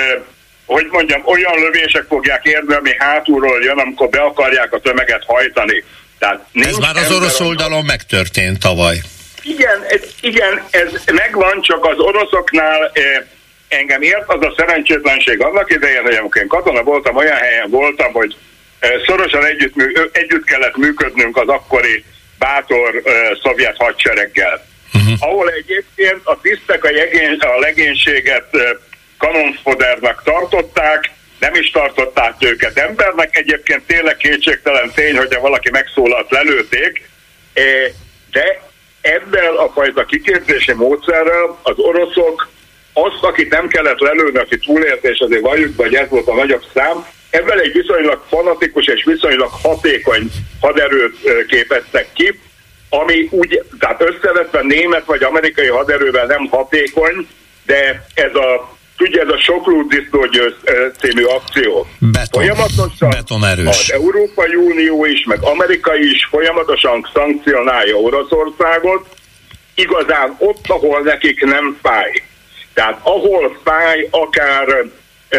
hogy mondjam, olyan lövések fogják érni, ami hátulról jön, amikor be akarják a tömeget hajtani. Tehát ez már az orosz oldalon megtörtént tavaly. Igen, ez, igen, ez megvan, csak az oroszoknál eh, engem ért az a szerencsétlenség annak idején, hogy amikor én katona voltam, olyan helyen voltam, hogy szorosan együtt, együtt kellett működnünk az akkori bátor szovjet hadsereggel. Uh-huh. Ahol egyébként a tisztek a, jegény, a legénységet kanonfodernak tartották, nem is tartották őket embernek. Egyébként tényleg kétségtelen tény, hogyha valaki megszólalt, lelőték, de ebben a fajta kiképzési módszerrel az oroszok azt, akit nem kellett lelőni, aki túlélt, és azért valljuk, vagy ez volt a nagyobb szám, ebben egy viszonylag fanatikus és viszonylag hatékony haderőt képeztek ki, ami úgy, tehát összevetve német vagy amerikai haderővel nem hatékony, de ez a Tudja, ez a sokló disznógyőz című akció. Beton, folyamatosan beton erős. Az Európai Unió is, meg Amerika is folyamatosan szankcionálja Oroszországot, igazán ott, ahol nekik nem fáj. Tehát ahol fáj, akár ö,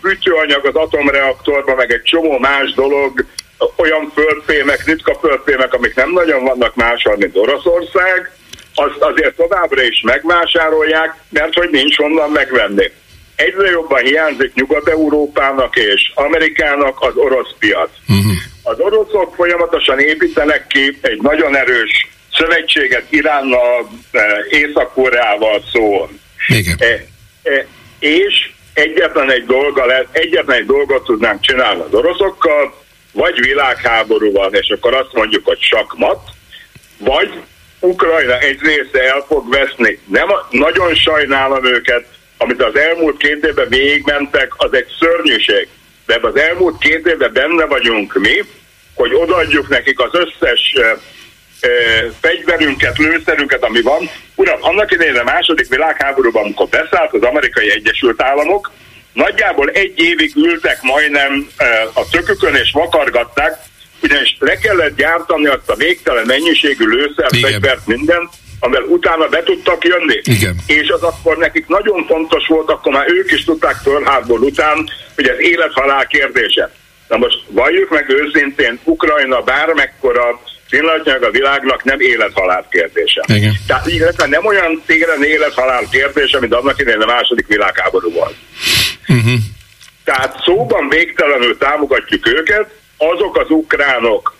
fűtőanyag az atomreaktorban, meg egy csomó más dolog, olyan földfémek, ritka földfémek, amik nem nagyon vannak máshol, mint Oroszország, azt azért továbbra is megvásárolják, mert hogy nincs honnan megvenni. Egyre jobban hiányzik Nyugat-Európának és Amerikának az orosz piac. Uh-huh. Az oroszok folyamatosan építenek ki egy nagyon erős szövetséget Iránnal, eh, Észak-Koreával szól. Igen. E, e, és egyetlen egy dolga lesz, egyetlen egy dolgot tudnánk csinálni az oroszokkal, vagy világháború van, és akkor azt mondjuk, hogy sakmat, vagy Ukrajna egy része el fog veszni. Nem, nagyon sajnálom őket, amit az elmúlt két évben végigmentek, az egy szörnyűség. de az elmúlt két évben benne vagyunk mi, hogy odaadjuk nekik az összes fegyverünket, lőszerünket, ami van. Uram, annak idején a második világháborúban, amikor beszállt az amerikai Egyesült Államok, nagyjából egy évig ültek majdnem a tökükön és vakargatták, ugyanis le kellett gyártani azt a végtelen mennyiségű lőszer, fegyvert, mindent, amivel utána be tudtak jönni. Igen. És az akkor nekik nagyon fontos volt, akkor már ők is tudták Pearl után, hogy ez élet-halál kérdése. Na most valljuk meg őszintén, Ukrajna bármekkora pillanatnyilag a világnak nem élet-halál kérdése. Igen. Tehát illetve nem olyan téren élet-halál kérdése, mint annak idején a második világháború volt. Uh-huh. Tehát szóban végtelenül támogatjuk őket, azok az ukránok,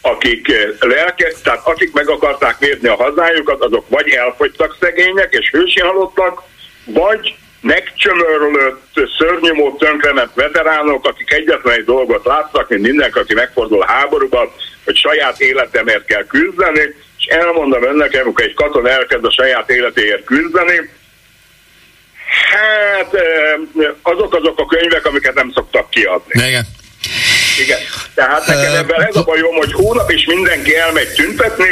akik lelke, tehát akik meg akarták védni a hazájukat, azok vagy elfogytak szegények és hősi halottak, vagy megcsömörlött, szörnyű tönkrement veteránok, akik egyetlen egy dolgot láttak, mint mindenki, aki megfordul a háborúban, hogy saját életemért kell küzdeni, és elmondom önnek, amikor egy katona elkezd a saját életéért küzdeni, hát azok azok a könyvek, amiket nem szoktak kiadni. Igen. Igen. Tehát nekem ebben ez a bajom, hogy hónap is mindenki elmegy tüntetni,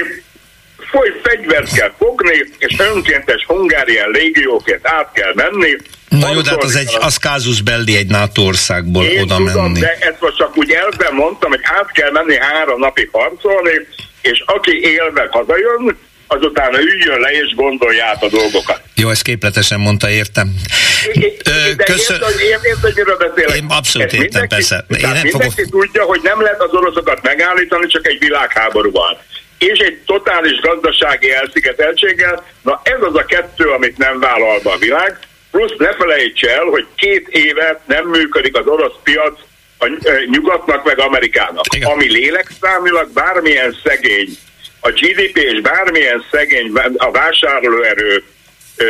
foly fegyvert kell fogni, és önkéntes hungárián légióként át kell menni. Na jó, de hát az egy az kázus belli egy NATO országból Én oda tudom, menni. de ezt most csak úgy elben mondtam, hogy át kell menni három napig harcolni, és aki élve hazajön, azután üljön le és gondolja át a dolgokat. Jó, ezt képletesen mondta, értem. Köszönöm. Én értem, abszolút értem, mindenki, persze. Én nem mindenki fogok... tudja, hogy nem lehet az oroszokat megállítani csak egy világháborúval. És egy totális gazdasági elszigeteltséggel, na ez az a kettő, amit nem vállal be a világ. Plusz ne felejts el, hogy két éve nem működik az orosz piac a nyugatnak meg Amerikának. Igen. Ami lélekszámilag bármilyen szegény, a GDP és bármilyen szegény a vásárlóerő ö,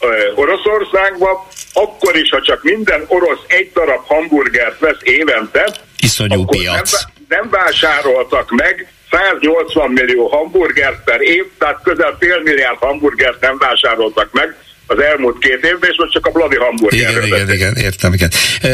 ö, Oroszországba, akkor is, ha csak minden orosz egy darab hamburgert vesz évente, Iszonyú akkor piac. Nem, nem vásároltak meg 180 millió hamburgert per év, tehát közel fél milliárd hamburgert nem vásároltak meg az elmúlt két évben, és most csak a Bloody hamburgerről Igen, igen, igen, értem, igen.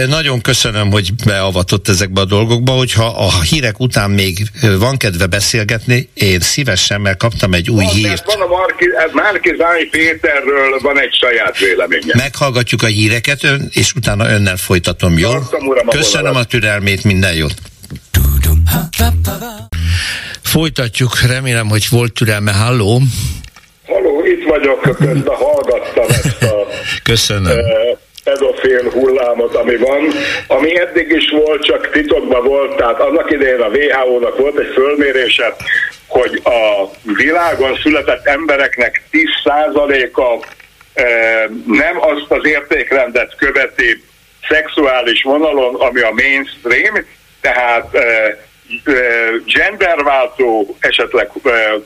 Nagyon köszönöm, hogy beavatott ezekbe a dolgokba, hogyha a hírek után még van kedve beszélgetni, én szívesen, mert kaptam egy új van, hírt. Van a Marki, Márki Zány Péterről van egy saját véleménye. Meghallgatjuk a híreket, ön, és utána önnel folytatom, jó? Uram, a Köszönöm a türelmét, minden jót. Folytatjuk, remélem, hogy volt türelme. Halló? Itt vagyok, közben hallgattam ezt a Köszönöm. eh, pedofil hullámot, ami van, ami eddig is volt, csak titokban volt, tehát annak idején a WHO-nak volt egy fölmérése, hogy a világon született embereknek 10%-a eh, nem azt az értékrendet követi szexuális vonalon, ami a mainstream, tehát eh, eh, genderváltó, esetleg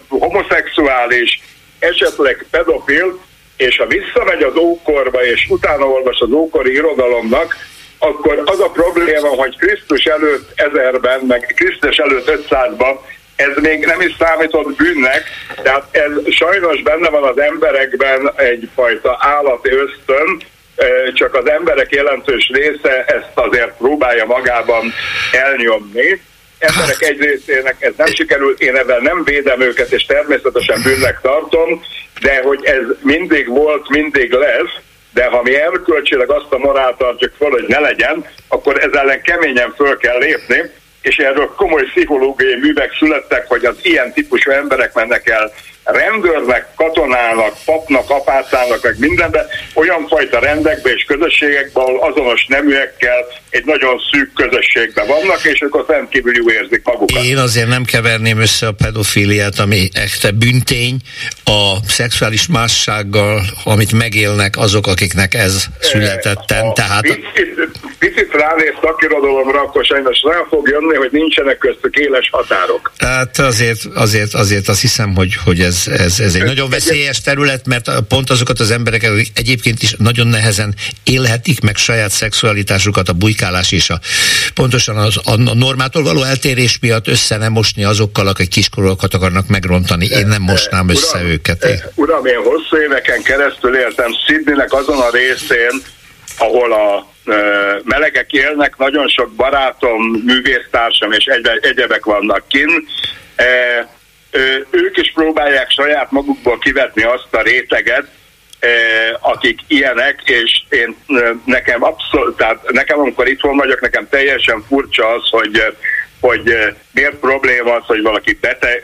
homoszexuális, esetleg pedofil, és ha visszamegy az ókorba, és utána olvas az ókori irodalomnak, akkor az a probléma, hogy Krisztus előtt ezerben, meg Krisztus előtt 500-ban ez még nem is számított bűnnek, tehát ez sajnos benne van az emberekben egyfajta állati ösztön, csak az emberek jelentős része ezt azért próbálja magában elnyomni. Emberek egy részének ez nem sikerül, én ebben nem védem őket, és természetesen bűnnek tartom, de hogy ez mindig volt, mindig lesz, de ha mi erkölcsileg azt a morált tartjuk fel, hogy ne legyen, akkor ez ellen keményen föl kell lépni, és erről komoly pszichológiai művek születtek, hogy az ilyen típusú emberek mennek el rendőrnek, katonának, papnak, apácának, meg mindenbe, olyan fajta rendekbe és közösségekbe, ahol azonos neműekkel egy nagyon szűk közösségben vannak, és ott rendkívül jól érzik magukat. Én azért nem keverném össze a pedofíliát, ami echte büntény, a szexuális mássággal, amit megélnek azok, akiknek ez születetten. Tehát Picit, picit ránéz szakirodalomra, akkor sajnos rá fog jönni, hogy nincsenek köztük éles határok. Hát azért, azért, azért azt hiszem, hogy, hogy ez, ez, ez egy nagyon veszélyes terület, mert pont azokat az embereket, akik egyébként is nagyon nehezen élhetik meg saját szexualitásukat, a bujkálás és a pontosan az, a normától való eltérés miatt össze nem mosni azokkal, akik kiskorúakat akarnak megrontani. Én nem mosnám össze Uram, őket. eh, Uram, én hosszú éveken keresztül éltem Sydneynek azon a részén, ahol a melegek élnek, nagyon sok barátom, művésztársam és egyebek vannak kint, ők is próbálják saját magukból kivetni azt a réteget, akik ilyenek, és én nekem abszolút, tehát nekem amikor itthon vagyok, nekem teljesen furcsa az, hogy hogy miért probléma az, hogy valaki bete,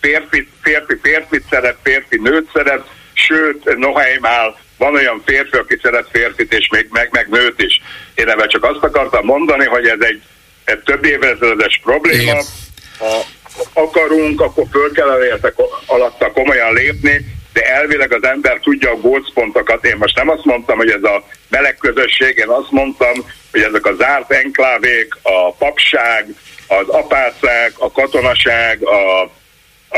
férfi, férfi, férfit szeret, férfi nőt szeret, sőt, nohaimál van olyan férfi, aki szeret férfit, és még meg, meg nőt is. Én ebben csak azt akartam mondani, hogy ez egy, egy több évezredes probléma. Ha akarunk, akkor föl kell értek alatta komolyan lépni, de elvileg az ember tudja a gócpontokat. Én most nem azt mondtam, hogy ez a meleg közösség, én azt mondtam, hogy ezek a zárt enklávék, a papság, az apácák, a katonaság, a,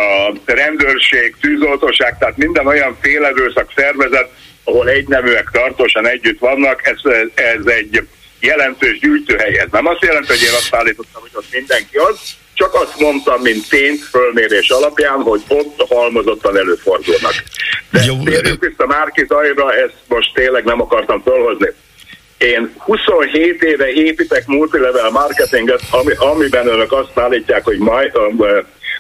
a rendőrség, tűzoltóság, tehát minden olyan félerőszak szervezet, ahol egyneműek tartósan együtt vannak, ez, ez egy jelentős gyűjtőhely. Ez nem azt jelenti, hogy én azt állítottam, hogy ott mindenki az, csak azt mondtam, mint tényt fölmérés alapján, hogy ott halmozottan előfordulnak. De Jó. térjünk vissza Márki Zajra, ezt most tényleg nem akartam fölhozni. Én 27 éve építek multilevel marketinget, ami, amiben önök azt állítják, hogy majd, um,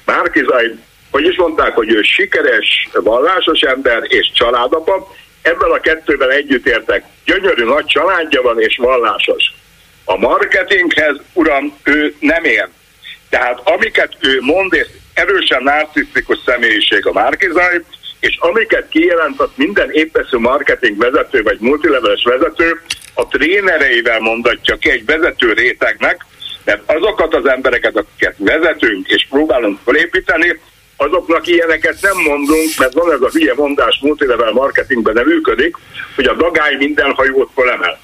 Márki Zaj, hogy is mondták, hogy ő sikeres, vallásos ember és családapa, ebben a kettőben együtt értek. Gyönyörű nagy családja van és vallásos. A marketinghez, uram, ő nem ért tehát amiket ő mond, és erősen narcisztikus személyiség a Márkizaj, és amiket kijelent az minden épeszű marketing vezető vagy multileveles vezető, a trénereivel mondatja ki egy vezető rétegnek, mert azokat az embereket, akiket vezetünk és próbálunk felépíteni, azoknak ilyeneket nem mondunk, mert van ez a hülye mondás multilevel marketingben nem működik, hogy a dagály minden hajót felemel.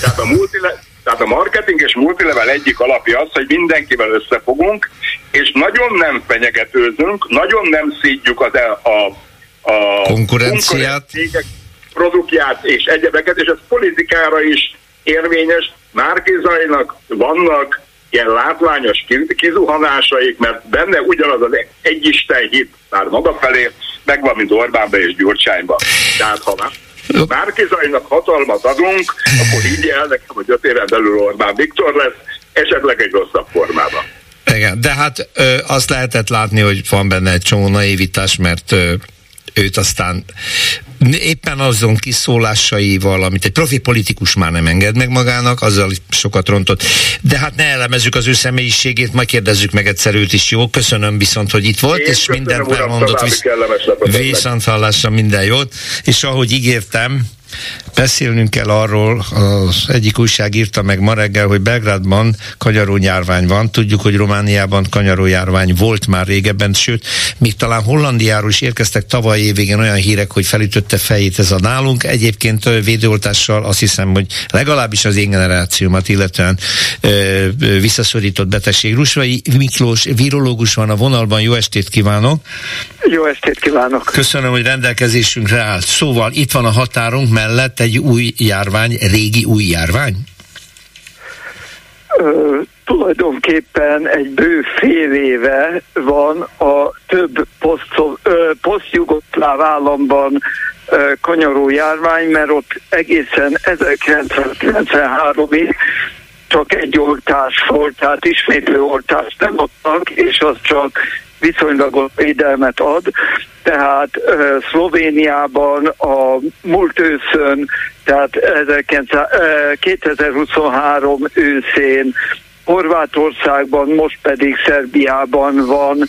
Tehát a multilevel tehát a marketing és multilevel egyik alapja az, hogy mindenkivel összefogunk, és nagyon nem fenyegetőzünk, nagyon nem szídjuk az el, a, a konkurenciát, produktját és egyebeket, és ez politikára is érvényes. Márkizainak vannak ilyen látványos kizuhanásaik, mert benne ugyanaz az egyisten hit már maga felé, megvan, mint Orbánba és Gyurcsányba. Tehát ha bárki Zajnak hatalmat adunk, akkor így el nekem, hogy öt éven belül Orbán Viktor lesz, esetleg egy rosszabb formában. Igen, de hát ö, azt lehetett látni, hogy van benne egy csomó naivitás, mert ö, őt aztán éppen azon kiszólásaival, amit egy profi politikus már nem enged meg magának, azzal sokat rontott. De hát ne elemezzük az ő személyiségét, majd kérdezzük meg egyszer őt is, jó? Köszönöm viszont, hogy itt volt, Én és mindent elmondott. Visz... Viszont hallásra minden jót. És ahogy ígértem, Beszélnünk kell arról, az egyik újság írta meg ma reggel, hogy Belgrádban kanyarójárvány van. Tudjuk, hogy Romániában kanyarójárvány volt már régebben, sőt, még talán Hollandiáról is érkeztek tavaly évvégén olyan hírek, hogy felütötte fejét ez a nálunk. Egyébként védőoltással azt hiszem, hogy legalábbis az én generációmat illetően ö, visszaszorított betegség. Rusvai Miklós virológus van a vonalban, jó estét kívánok! Jó estét kívánok! Köszönöm, hogy rendelkezésünkre állt. Szóval itt van a határunk mellett egy új járvány, régi új járvány? Ö, tulajdonképpen egy bő fél éve van a több posztjugoszláv államban ö, kanyaró járvány, mert ott egészen 1993-ig csak egy oltás volt, tehát ismétlő oltást nem adtak, és az csak viszonylagos védelmet ad, tehát Szlovéniában a múlt őszön, tehát 2023 őszén, Horvátországban, most pedig Szerbiában van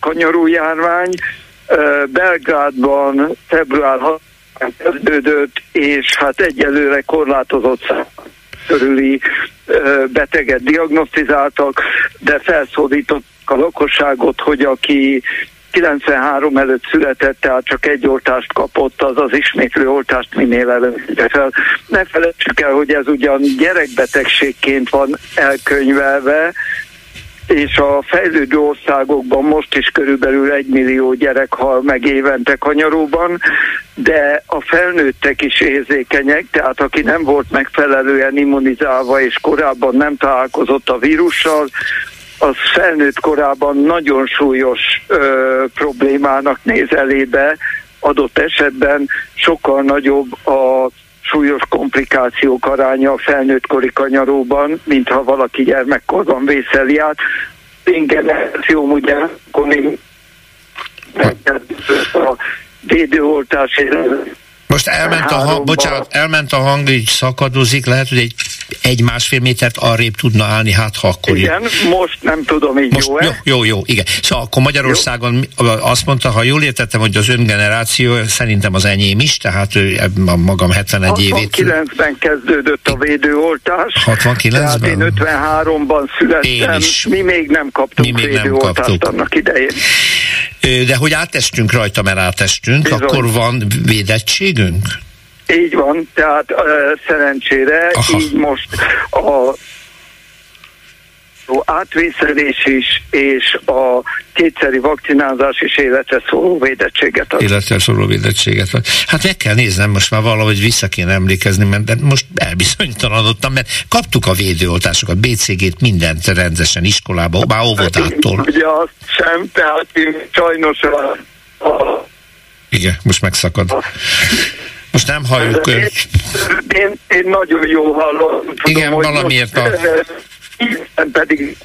kanyarújárvány, uh, Belgrádban február 6 kezdődött, és hát egyelőre korlátozott körüli beteget diagnosztizáltak, de felszólított a lakosságot, hogy aki 93 előtt született, tehát csak egy oltást kapott, az az ismétlő oltást minél előbb fel. Ne felejtsük el, hogy ez ugyan gyerekbetegségként van elkönyvelve, és a fejlődő országokban most is körülbelül egy millió gyerek hal meg évente kanyaróban, de a felnőttek is érzékenyek, tehát aki nem volt megfelelően immunizálva és korábban nem találkozott a vírussal, az felnőtt korában nagyon súlyos ö, problémának néz elébe, adott esetben sokkal nagyobb a súlyos komplikációk aránya a felnőttkori kanyaróban, mint ha valaki gyermekkorban vészeli át. Ingeneráció ugye, akkor még a védőoltás most elment a, hang, bocsánat, elment a hang, így szakadozik, lehet, hogy egy, egy másfél métert arrébb tudna állni, hát ha akkor... Igen, jó. most nem tudom, így most, jó-e? Jó, jó, jó, igen. Szóval akkor Magyarországon jó. azt mondta, ha jól értettem, hogy az ön generáció, szerintem az enyém is, tehát a magam 71 évét... 69-ben kezdődött a védőoltás. 69-ben? Tehát én 53-ban születtem, mi még nem kaptunk mi még védőoltást nem kaptuk. annak idején. De hogy átestünk rajta, mert átestünk, Bizony. akkor van védettségünk? Így van, tehát uh, szerencsére Aha. így most a átvészelés is, és a kétszeri vakcinázás is életre szóló védettséget ad. Életre szóló védettséget ad. Hát meg kell néznem, most már valahogy vissza kéne emlékezni, mert de most elbizonytalanodtam, mert kaptuk a védőoltásokat, BCG-t, mindent rendesen iskolába, már óvodától. Ugye azt sem, tehát én sajnos a, a igen, most megszakad. Most nem halljuk. Én, én, én nagyon jó hallom. Igen, valamiért a pedig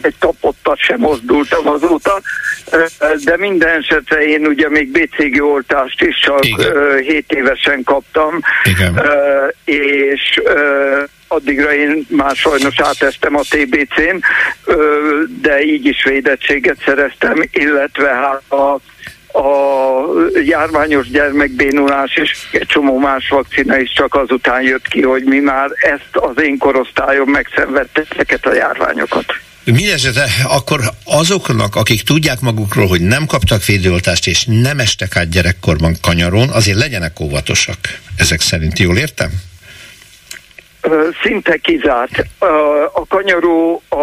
egy tapottat sem mozdultam azóta, de minden esetre én ugye még BCG oltást is csak Igen. 7 évesen kaptam, Igen. és addigra én már sajnos átestem a TBC-n, de így is védettséget szereztem, illetve hát a a járványos gyermekbénulás és egy csomó más vakcina is csak azután jött ki, hogy mi már ezt az én korosztályom megszenvedte ezeket a járványokat. Mindenesetre akkor azoknak, akik tudják magukról, hogy nem kaptak védőoltást és nem estek át gyerekkorban kanyaron, azért legyenek óvatosak. Ezek szerint jól értem? Szinte kizárt. A kanyaró a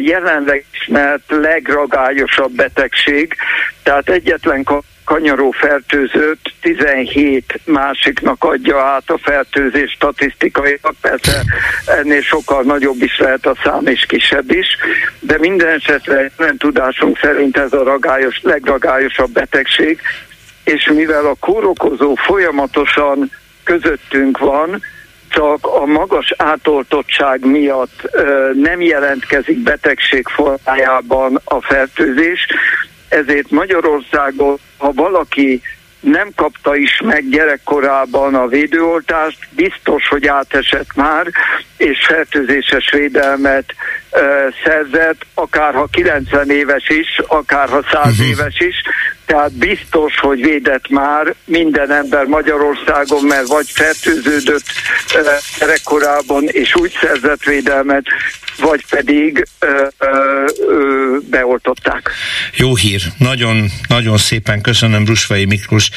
jelenleg ismert legragályosabb betegség, tehát egyetlen kanyaró fertőzött 17 másiknak adja át a fertőzés statisztikai, persze ennél sokkal nagyobb is lehet a szám és kisebb is, de minden esetre nem tudásunk szerint ez a ragályos, legragályosabb betegség, és mivel a kórokozó folyamatosan közöttünk van, csak a magas átoltottság miatt nem jelentkezik betegség formájában a fertőzés, ezért Magyarországon, ha valaki nem kapta is meg gyerekkorában a védőoltást, biztos, hogy átesett már, és fertőzéses védelmet ö, szerzett, akár ha 90 éves is, akár ha 100 uh-huh. éves is, tehát biztos, hogy védett már minden ember Magyarországon, mert vagy fertőződött gyerekkorában, és úgy szerzett védelmet, vagy pedig ö, ö, ö, beoltották. Jó hír. Nagyon, nagyon szépen köszönöm Rusvai Miklós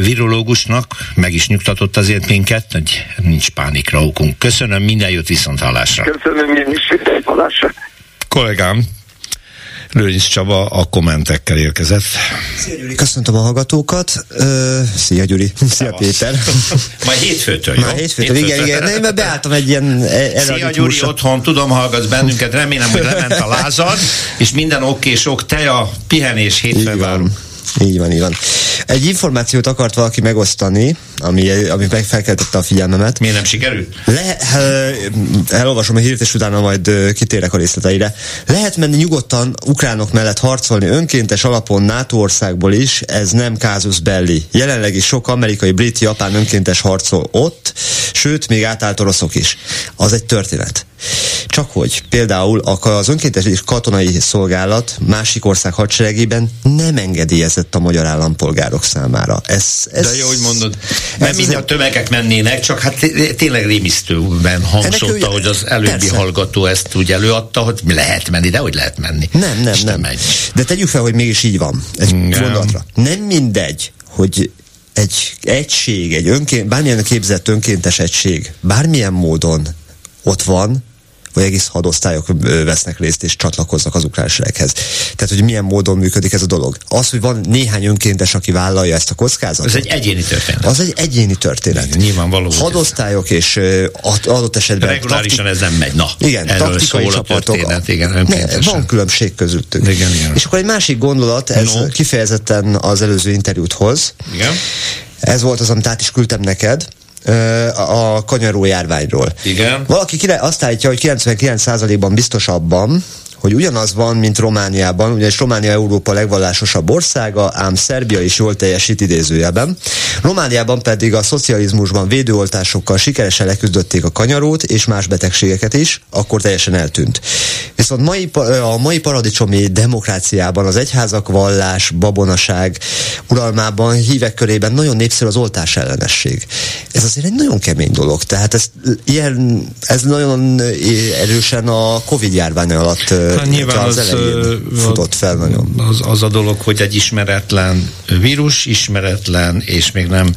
virológusnak, meg is nyugtatott azért minket, hogy nincs pánikra okunk. Köszönöm, minden jót viszont hallásra. Köszönöm én is, hallásra. Kollégám, Lőrinc Csaba a kommentekkel érkezett. Szia Gyuri, köszöntöm a hallgatókat. Uh, szia Gyuri, szia Péter. Majd hétfőtől, jó? Majd hétfőtől, hétfőtől, igen, igen. Nem, beálltam egy ilyen e- Szia Gyuri, otthon, tudom, hallgatsz bennünket, remélem, hogy lement a lázad, és minden oké, sok teja, pihenés hétfőn várunk. Így van, így van. Egy információt akart valaki megosztani, ami, ami felkeltette a figyelmemet. Miért nem sikerült? Le, elolvasom a hírt, és utána majd kitérek a részleteire. Lehet menni nyugodtan ukránok mellett harcolni önkéntes alapon NATO országból is, ez nem kázus belli. Jelenleg is sok amerikai, brit, japán önkéntes harcol ott, sőt, még átállt oroszok is. Az egy történet. Csak hogy például az önkéntes katonai szolgálat másik ország hadseregében nem engedélyezett a magyar állampolgárok számára. Ez, ez, De jó, hogy mondod. Nem mind a tömegek mennének, csak hát tényleg rémisztőben hangzott, hogy az előbbi persze. hallgató ezt úgy előadta, hogy lehet menni, de hogy lehet menni. Nem, nem, nem. Megy. De tegyük fel, hogy mégis így van. Egy nem. mondatra. Nem mindegy, hogy egy egység, egy önként, bármilyen képzett önkéntes egység, bármilyen módon ott van, vagy egész hadosztályok vesznek részt és csatlakoznak az ukrán sereghez. Tehát, hogy milyen módon működik ez a dolog. Az, hogy van néhány önkéntes, aki vállalja ezt a kockázatot. Ez egy egyéni történet. Az egy egyéni történet. Nyilvánvaló. Hadosztályok és adott esetben... Regulárisan taktik... ez nem megy. Na, igen, taktikai csapatok. Történet, igen, ne, van különbség közöttük. Igen, igen. És akkor egy másik gondolat, ez no. kifejezetten az előző interjút hoz. Igen. Ez volt az, amit át is küldtem neked a kanyaró járványról. Igen. Valaki azt állítja, hogy 99%-ban biztos abban, hogy ugyanaz van, mint Romániában, ugyanis Románia Európa legvallásosabb országa, ám Szerbia is jól teljesít idézőjelben. Romániában pedig a szocializmusban védőoltásokkal sikeresen leküzdötték a kanyarót és más betegségeket is, akkor teljesen eltűnt. Viszont mai, a mai paradicsomi demokráciában az egyházak vallás, babonaság uralmában, hívek körében nagyon népszerű az oltás ellenesség. Ez azért egy nagyon kemény dolog. Tehát ez, ilyen, ez nagyon erősen a Covid járvány alatt Hát nyilván az, az futott fel nagyon. Az, az a dolog, hogy egy ismeretlen vírus, ismeretlen és még nem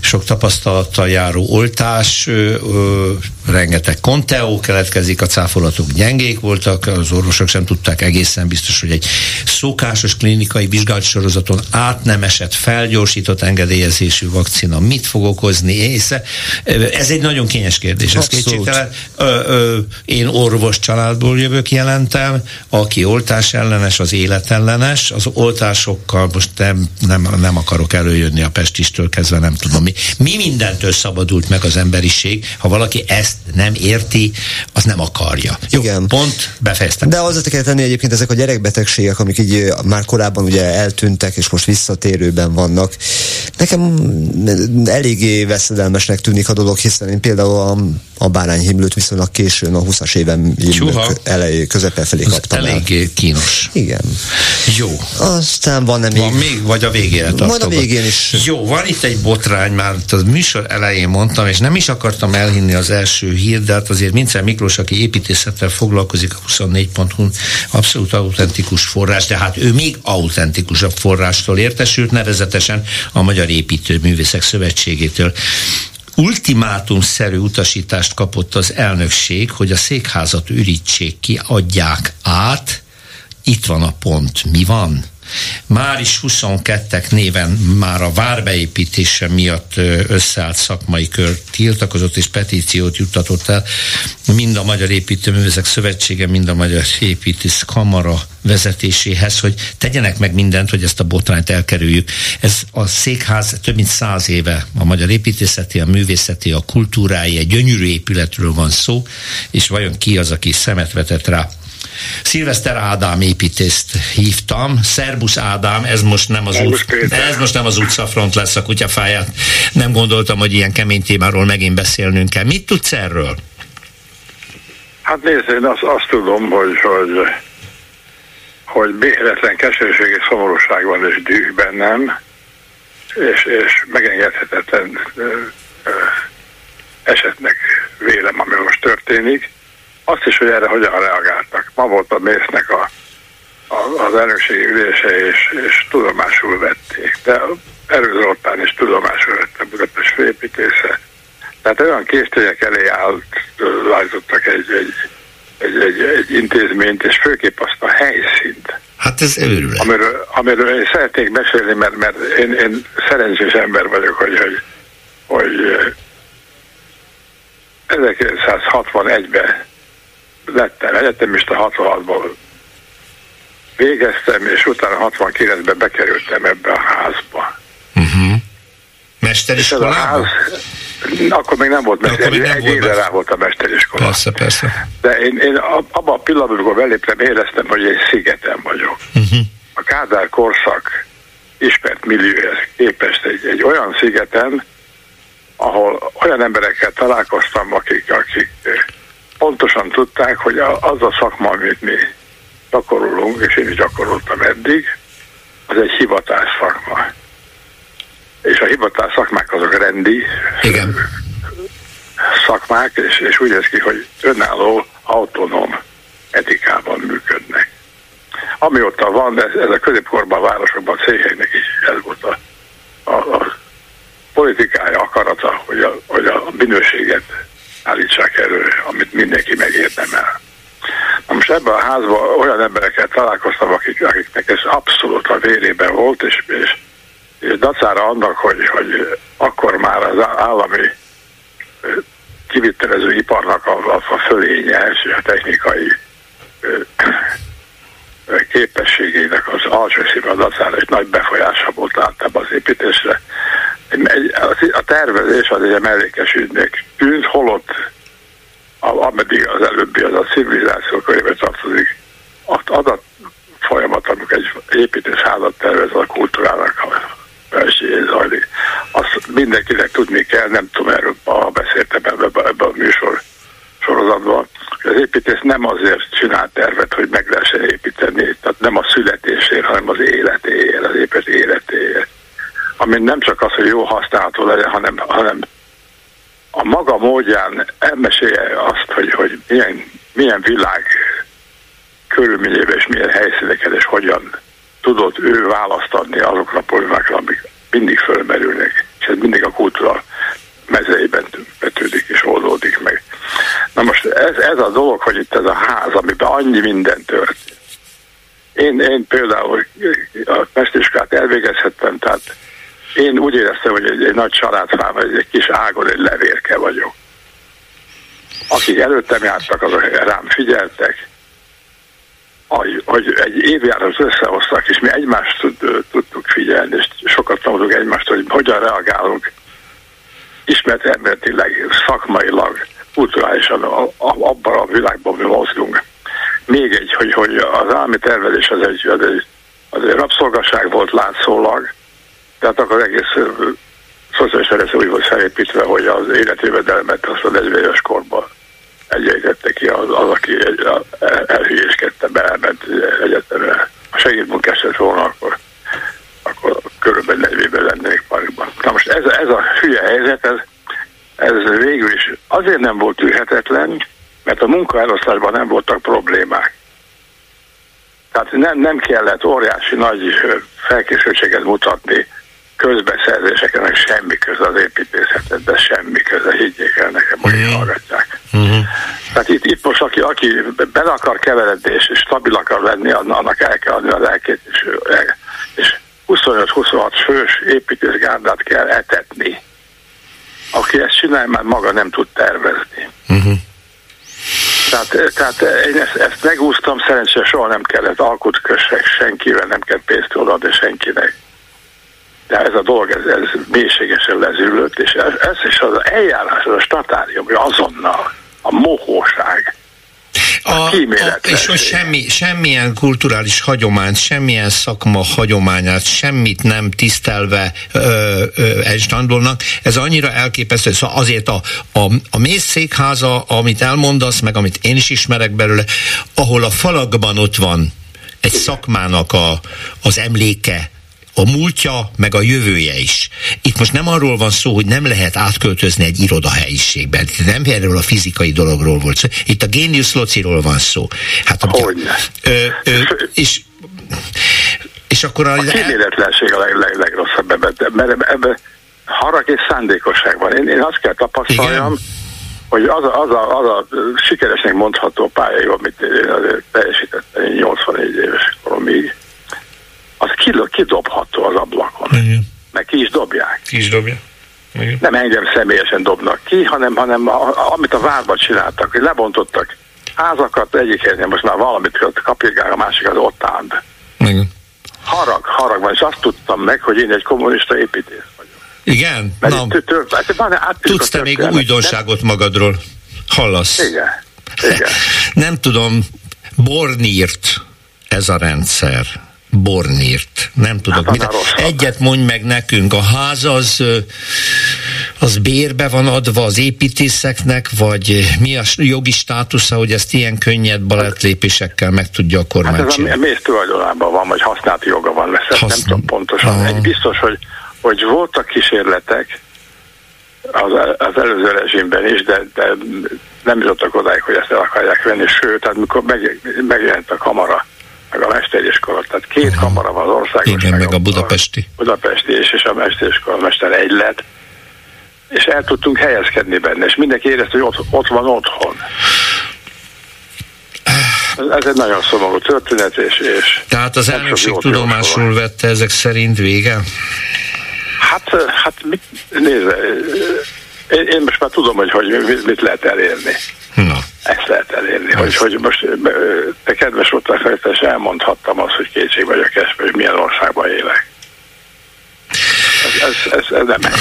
sok tapasztalattal járó oltás, ö, ö, rengeteg konteó keletkezik, a cáfolatok gyengék voltak, az orvosok sem tudták egészen biztos, hogy egy szokásos klinikai vizsgálatsorozaton át nem esett felgyorsított engedélyezésű vakcina mit fog okozni észre. Ez egy nagyon kényes kérdés, ez kétségtelen. Én orvos családból jövök jelentem, aki oltás ellenes, az életellenes, az oltásokkal most nem, nem, nem akarok előjönni a pestistől kezdve, nem tudom mi. Mi mindentől szabadult meg az emberiség, ha valaki ezt nem érti, az nem akarja. Jó, Igen. pont befejeztem. De hozzá kell tenni egyébként ezek a gyerekbetegségek, amik így már korábban ugye eltűntek, és most visszatérőben vannak. Nekem eléggé veszedelmesnek tűnik a dolog, hiszen én például a, a bárányhimlőt viszonylag későn, a 20-as évem elejé, közepe felé kaptam Eléggé el. kínos. Igen. Jó. Aztán van nem Van még, vagy a végére Majd a végén is. Jó, van itt egy botrány, már a műsor elején mondtam, és nem is akartam elhinni az első hír, de hát azért Mincer Miklós, aki építészettel foglalkozik, a 24.hu abszolút autentikus forrás, de hát ő még autentikusabb forrástól értesült, nevezetesen a Magyar Építőművészek Szövetségétől ultimátumszerű utasítást kapott az elnökség, hogy a székházat ürítsék ki, adják át. Itt van a pont. Mi van? Már is 22-ek néven már a várbeépítése miatt összeállt szakmai kör tiltakozott és petíciót juttatott el mind a Magyar Építőművészek Szövetsége, mind a Magyar Építész Kamara vezetéséhez, hogy tegyenek meg mindent, hogy ezt a botrányt elkerüljük. Ez a székház több mint száz éve a magyar építészeti, a művészeti, a kultúrái, egy gyönyörű épületről van szó, és vajon ki az, aki szemet vetett rá? Szilveszter Ádám építészt hívtam. Szerbusz Ádám, ez most nem az, út, ez most nem az utcafront lesz a kutyafáját. Nem gondoltam, hogy ilyen kemény témáról megint beszélnünk kell. Mit tudsz erről? Hát nézd, én azt, azt tudom, hogy, hogy, hogy béretlen keserűség és szomorúság van, és düh bennem, és, és megengedhetetlen ö, ö, esetnek vélem, ami most történik azt is, hogy erre hogyan reagáltak. Ma volt a mésznek a, a, az elnökségi ülése, és, és tudomásul vették. De Erő Zoltán is tudomásul vette a Budapest főépítésze. Tehát olyan késztények elé állt, látottak egy, egy, egy, egy, egy intézményt, és főképp azt a helyszínt. Hát ez őrület. Amiről, amiről én szeretnék beszélni, mert, mert én, én szerencsés ember vagyok, hogy, hogy, hogy 1961-ben lettem egyetemista 66-ból végeztem, és utána 69-ben bekerültem ebbe a házba. Uh-huh. Mesteriskolába? ház, akkor még nem volt mesteriskola, egy évre rá volt a mesteriskola. Persze, persze. De én, én abban a pillanatban, amikor beléptem, éreztem, hogy egy szigeten vagyok. Uh-huh. A Kádár korszak ismert millióhez képest egy, egy olyan szigeten, ahol olyan emberekkel találkoztam, akik, akik pontosan tudták, hogy az a szakma, amit mi gyakorolunk, és én is gyakoroltam eddig, az egy hivatás szakma. És a hivatás szakmák azok rendi Igen. szakmák, és, és úgy néz ki, hogy önálló, autonóm etikában működnek. Amióta van, ez, ez a középkorban a városokban, a cégeknek is ez volt a, a, a politikája, akarata, hogy a, hogy a minőséget állítsák elő, amit mindenki megérdemel. Na most ebben a házban olyan emberekkel találkoztam, akik, akiknek ez abszolút a vérében volt, és, és, és dacára annak, hogy, hogy akkor már az állami kivitelező iparnak a, a, a fölénye és a technikai képességének az alsó dacára egy nagy befolyása volt általában az építésre. A tervezés az egy mellékes ügynek tűnt, holott ameddig az előbbi az a civilizáció körébe tartozik, az adat folyamat, amikor egy építés házat tervez a kultúrának a versenyén zajlik. Azt mindenkinek tudni kell, nem tudom, erről a beszéltem ebben, ebben a műsor sorozatban, hogy az építész nem azért csinál tervet, hogy meg lehessen építeni, tehát nem a születésért, hanem az életéért, az épület életéért. Ami nem csak az, hogy jó használható legyen, hanem, hanem a maga módján elmesélje azt, hogy, hogy milyen, milyen világ körülményében és milyen helyszíneken és hogyan tudott ő választ adni azokra a problémákra, amik mindig fölmerülnek, és ez mindig a kultúra mezeiben betűdik és oldódik meg. Na most ez, ez a dolog, hogy itt ez a ház, amiben annyi minden történt. Én, én például a mestiskát elvégezhettem, tehát én úgy éreztem, hogy egy, egy nagy családfám, vagy egy kis ágon egy levérke vagyok. Akik előttem jártak, azok rám figyeltek, hogy, hogy egy évjárat összehoztak, és mi egymást tud, tudtuk figyelni, és sokat tanultuk egymást, hogy hogyan reagálunk ismert embertileg, szakmailag, kulturálisan abban a világban mi mozgunk. Még egy, hogy, hogy az állami tervezés az egy, az egy, az egy rabszolgaság volt látszólag, tehát akkor egész szociális rendszer úgy volt felépítve, hogy az életjövedelmet azt a 40 éves korban egyenlítette ki az, az aki egy, elhülyéskedte, beelment egyetemre. Ha segédmunkás lett volna, akkor, akkor körülbelül 40 évben lennék parkban. Na most ez, ez a hülye helyzet, ez, ez végül is azért nem volt ülhetetlen, mert a munkaelosztásban nem voltak problémák. Tehát nem, nem kellett óriási nagy felkészültséget mutatni közbeszerzéseknek semmi köze az építészetet, de semmi köze, higgyék el nekem, hogy uh-huh. hallgatják. Uh-huh. Tehát itt, itt most, aki, aki bele akar keveredni és stabil akar lenni, annak el kell adni a lelkét, és, és 25-26 fős építészgárdát kell etetni. Aki ezt csinál, már maga nem tud tervezni. Uh-huh. Tehát, tehát én ezt, ezt megúsztam, szerencsére soha nem kellett alkut kössek senkivel, nem kell pénzt odaadni senkinek de ez a dolog, ez, ez mélységesen lezülött, és ez, ez is az eljárás, az a statárium, azonnal, a mohóság, a, a, és hogy semmi, semmilyen kulturális hagyományt, semmilyen szakma hagyományát, semmit nem tisztelve elstandolnak, ez annyira elképesztő, szóval azért a, a, a mészszékháza, amit elmondasz, meg amit én is ismerek belőle, ahol a falakban ott van egy szakmának a, az emléke, a múltja, meg a jövője is. Itt most nem arról van szó, hogy nem lehet átköltözni egy irodahelyiségben. Itt nem erről a fizikai dologról volt szó. Itt a génius lociról van szó. Hát, a, ö, ö, és és akkor a... A kíméletlenség a leg, leg, legrosszabb ebben, mert ebben harag és szándékosság van. Én, én azt kell tapasztaljam, Igen? hogy az a, az, a, az a sikeresnek mondható pályai, amit én azért teljesítettem 84 éves koromig, az kidobható az ablakon. Igen. Meg ki is dobják. Ki is dobja. Igen. Nem engem személyesen dobnak ki, hanem, hanem a, amit a várban csináltak, hogy lebontottak házakat, egyik most már valamit kapirgál, a másik az ott áll. Igen. Harag, harag van, és azt tudtam meg, hogy én egy kommunista építész vagyok. Igen? Mert Na, tört, hát tudsz te még újdonságot magadról? Hallasz? Igen. Igen. Nem tudom, Bornírt ez a rendszer Bornírt. Nem tudok. Hát, mit. Egyet mondj meg nekünk, a ház az, az bérbe van adva az építészeknek, vagy mi a jogi státusza, hogy ezt ilyen könnyed balettlépésekkel meg tudja a kormány hát ez a mész tulajdonában van, vagy használati joga van, mert Haszn... nem tudom pontosan. Egy biztos, hogy, hogy voltak kísérletek, az, az előző rezsimben is, de, de nem jutottak odáig, hogy ezt el akarják venni, sőt, amikor meg, megjelent a kamara meg a mesteriskola. Tehát két uh-huh. kamara van az országos. Igen, meg a budapesti. A budapesti és, és a mesteriskola mester egy lett. és el tudtunk helyezkedni benne, és mindenki érezte, hogy ott, ott van otthon. Ez egy nagyon szomorú történet, és... és Tehát az elnökség tudomásul vette ezek szerint vége? Hát, hát mit, nézze, én, én most már tudom, hogy, hogy mit lehet elérni. Na. Ezt lehet elérni, hogy, hogy most te kedves és elmondhattam azt, hogy kétség vagyok ezt, hogy milyen országban élek. Ez, ez, ez, ez nem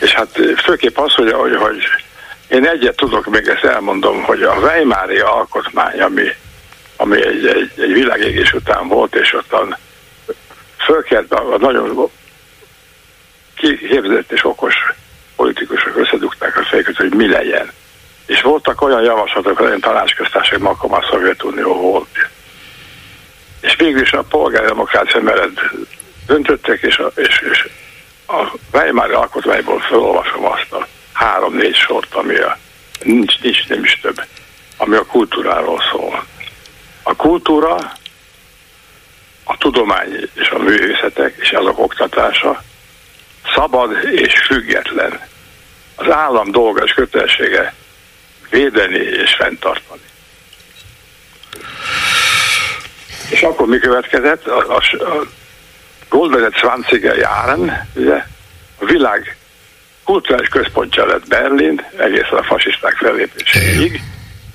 És hát főképp az, hogy, hogy, hogy én egyet tudok, még ezt elmondom, hogy a Weimári alkotmány, ami, ami egy, egy, egy világégés után volt, és ottan fölkelt a, a nagyon kihépzett és okos politikusok összedugták a fejüket, hogy mi legyen. És voltak olyan javaslatok, hogy olyan tanácsköztársaság, akkor már Szovjetunió volt. És végül is a polgári demokrácia mellett döntöttek, és a, és, és a Weimári alkotmányból felolvasom azt a három-négy sort, ami a, nincs, nincs, nem is több, ami a kultúráról szól. A kultúra, a tudomány és a művészetek és azok oktatása szabad és független. Az állam dolga és kötelessége védeni és fenntartani. És akkor mi következett? A, a, a Goldman 20 Jahren, ugye, a világ kulturális központja lett Berlin, egészen a fasiszták fellépéséig,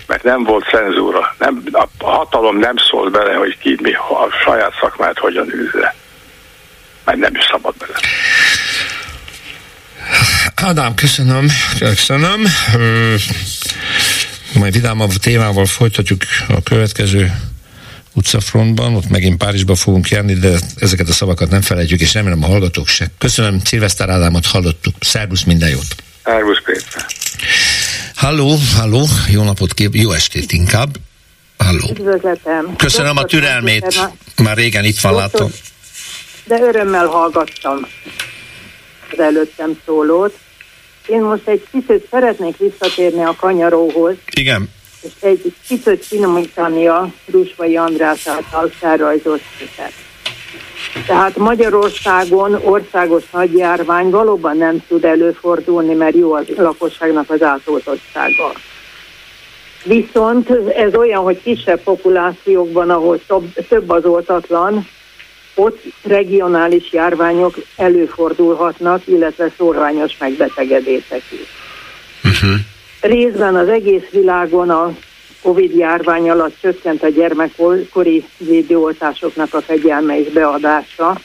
mert nem volt cenzúra. Nem, a hatalom nem szólt bele, hogy ki mi, a saját szakmát hogyan űzze. Mert nem is szabad bele. Ádám, köszönöm, köszönöm. Majd vidámabb témával folytatjuk a következő utcafrontban, ott megint Párizsba fogunk járni, de ezeket a szavakat nem felejtjük, és remélem a hallgatók se. Köszönöm, Szilveszter Ádámot hallottuk. Szervusz, minden jót! Szervusz, Péter! Halló, halló, jó napot kép, jó estét inkább. Halló. Üdvözletem. Köszönöm Doktor, a türelmét. Már régen itt van, látom. De örömmel hallgattam az előttem szólót. Én most egy kicsit szeretnék visszatérni a kanyaróhoz. Igen és egy kicsit finomítani a Rusvai András által felrajzolt képet. Tehát Magyarországon országos nagyjárvány valóban nem tud előfordulni, mert jó a lakosságnak az átoltottsága. Viszont ez olyan, hogy kisebb populációkban, ahol több, több az oltatlan, ott regionális járványok előfordulhatnak, illetve szorványos megbetegedések is. Uh-huh. Részben az egész világon a Covid járvány alatt csökkent a gyermekkori védőoltásoknak a fegyelme és beadása.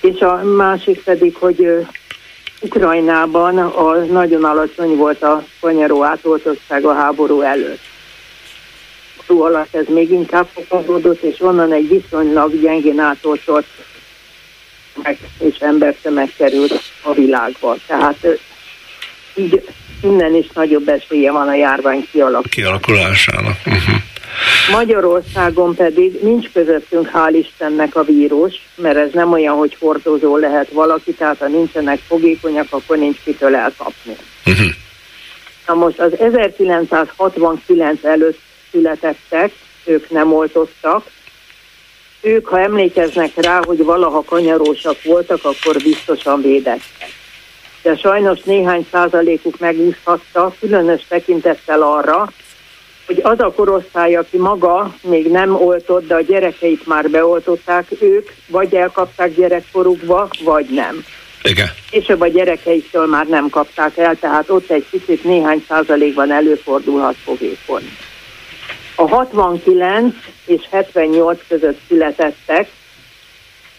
És a másik pedig, hogy Ukrajnában a nagyon alacsony volt a kanyaró átoltottság a háború előtt. Szó alatt ez még inkább fokozódott, és onnan egy viszonylag gyengén átoltott és embertömeg került a világba. Tehát így innen is nagyobb esélye van a járvány kialakulásának. kialakulásának. Uh-huh. Magyarországon pedig nincs közöttünk hál' Istennek a vírus, mert ez nem olyan, hogy hordozó lehet valaki, tehát ha nincsenek fogékonyak, akkor nincs kitől elkapni. Uh-huh. Na most az 1969 előtt születettek, ők nem oltottak, ők, ha emlékeznek rá, hogy valaha kanyarósak voltak, akkor biztosan védettek de sajnos néhány százalékuk megúszhatta, különös tekintettel arra, hogy az a korosztály, aki maga még nem oltott, de a gyerekeit már beoltották, ők vagy elkapták gyerekkorukba, vagy nem. Igen. Később a gyerekeiktől már nem kapták el, tehát ott egy kicsit néhány százalékban előfordulhat fogékony. A 69 és 78 között születettek,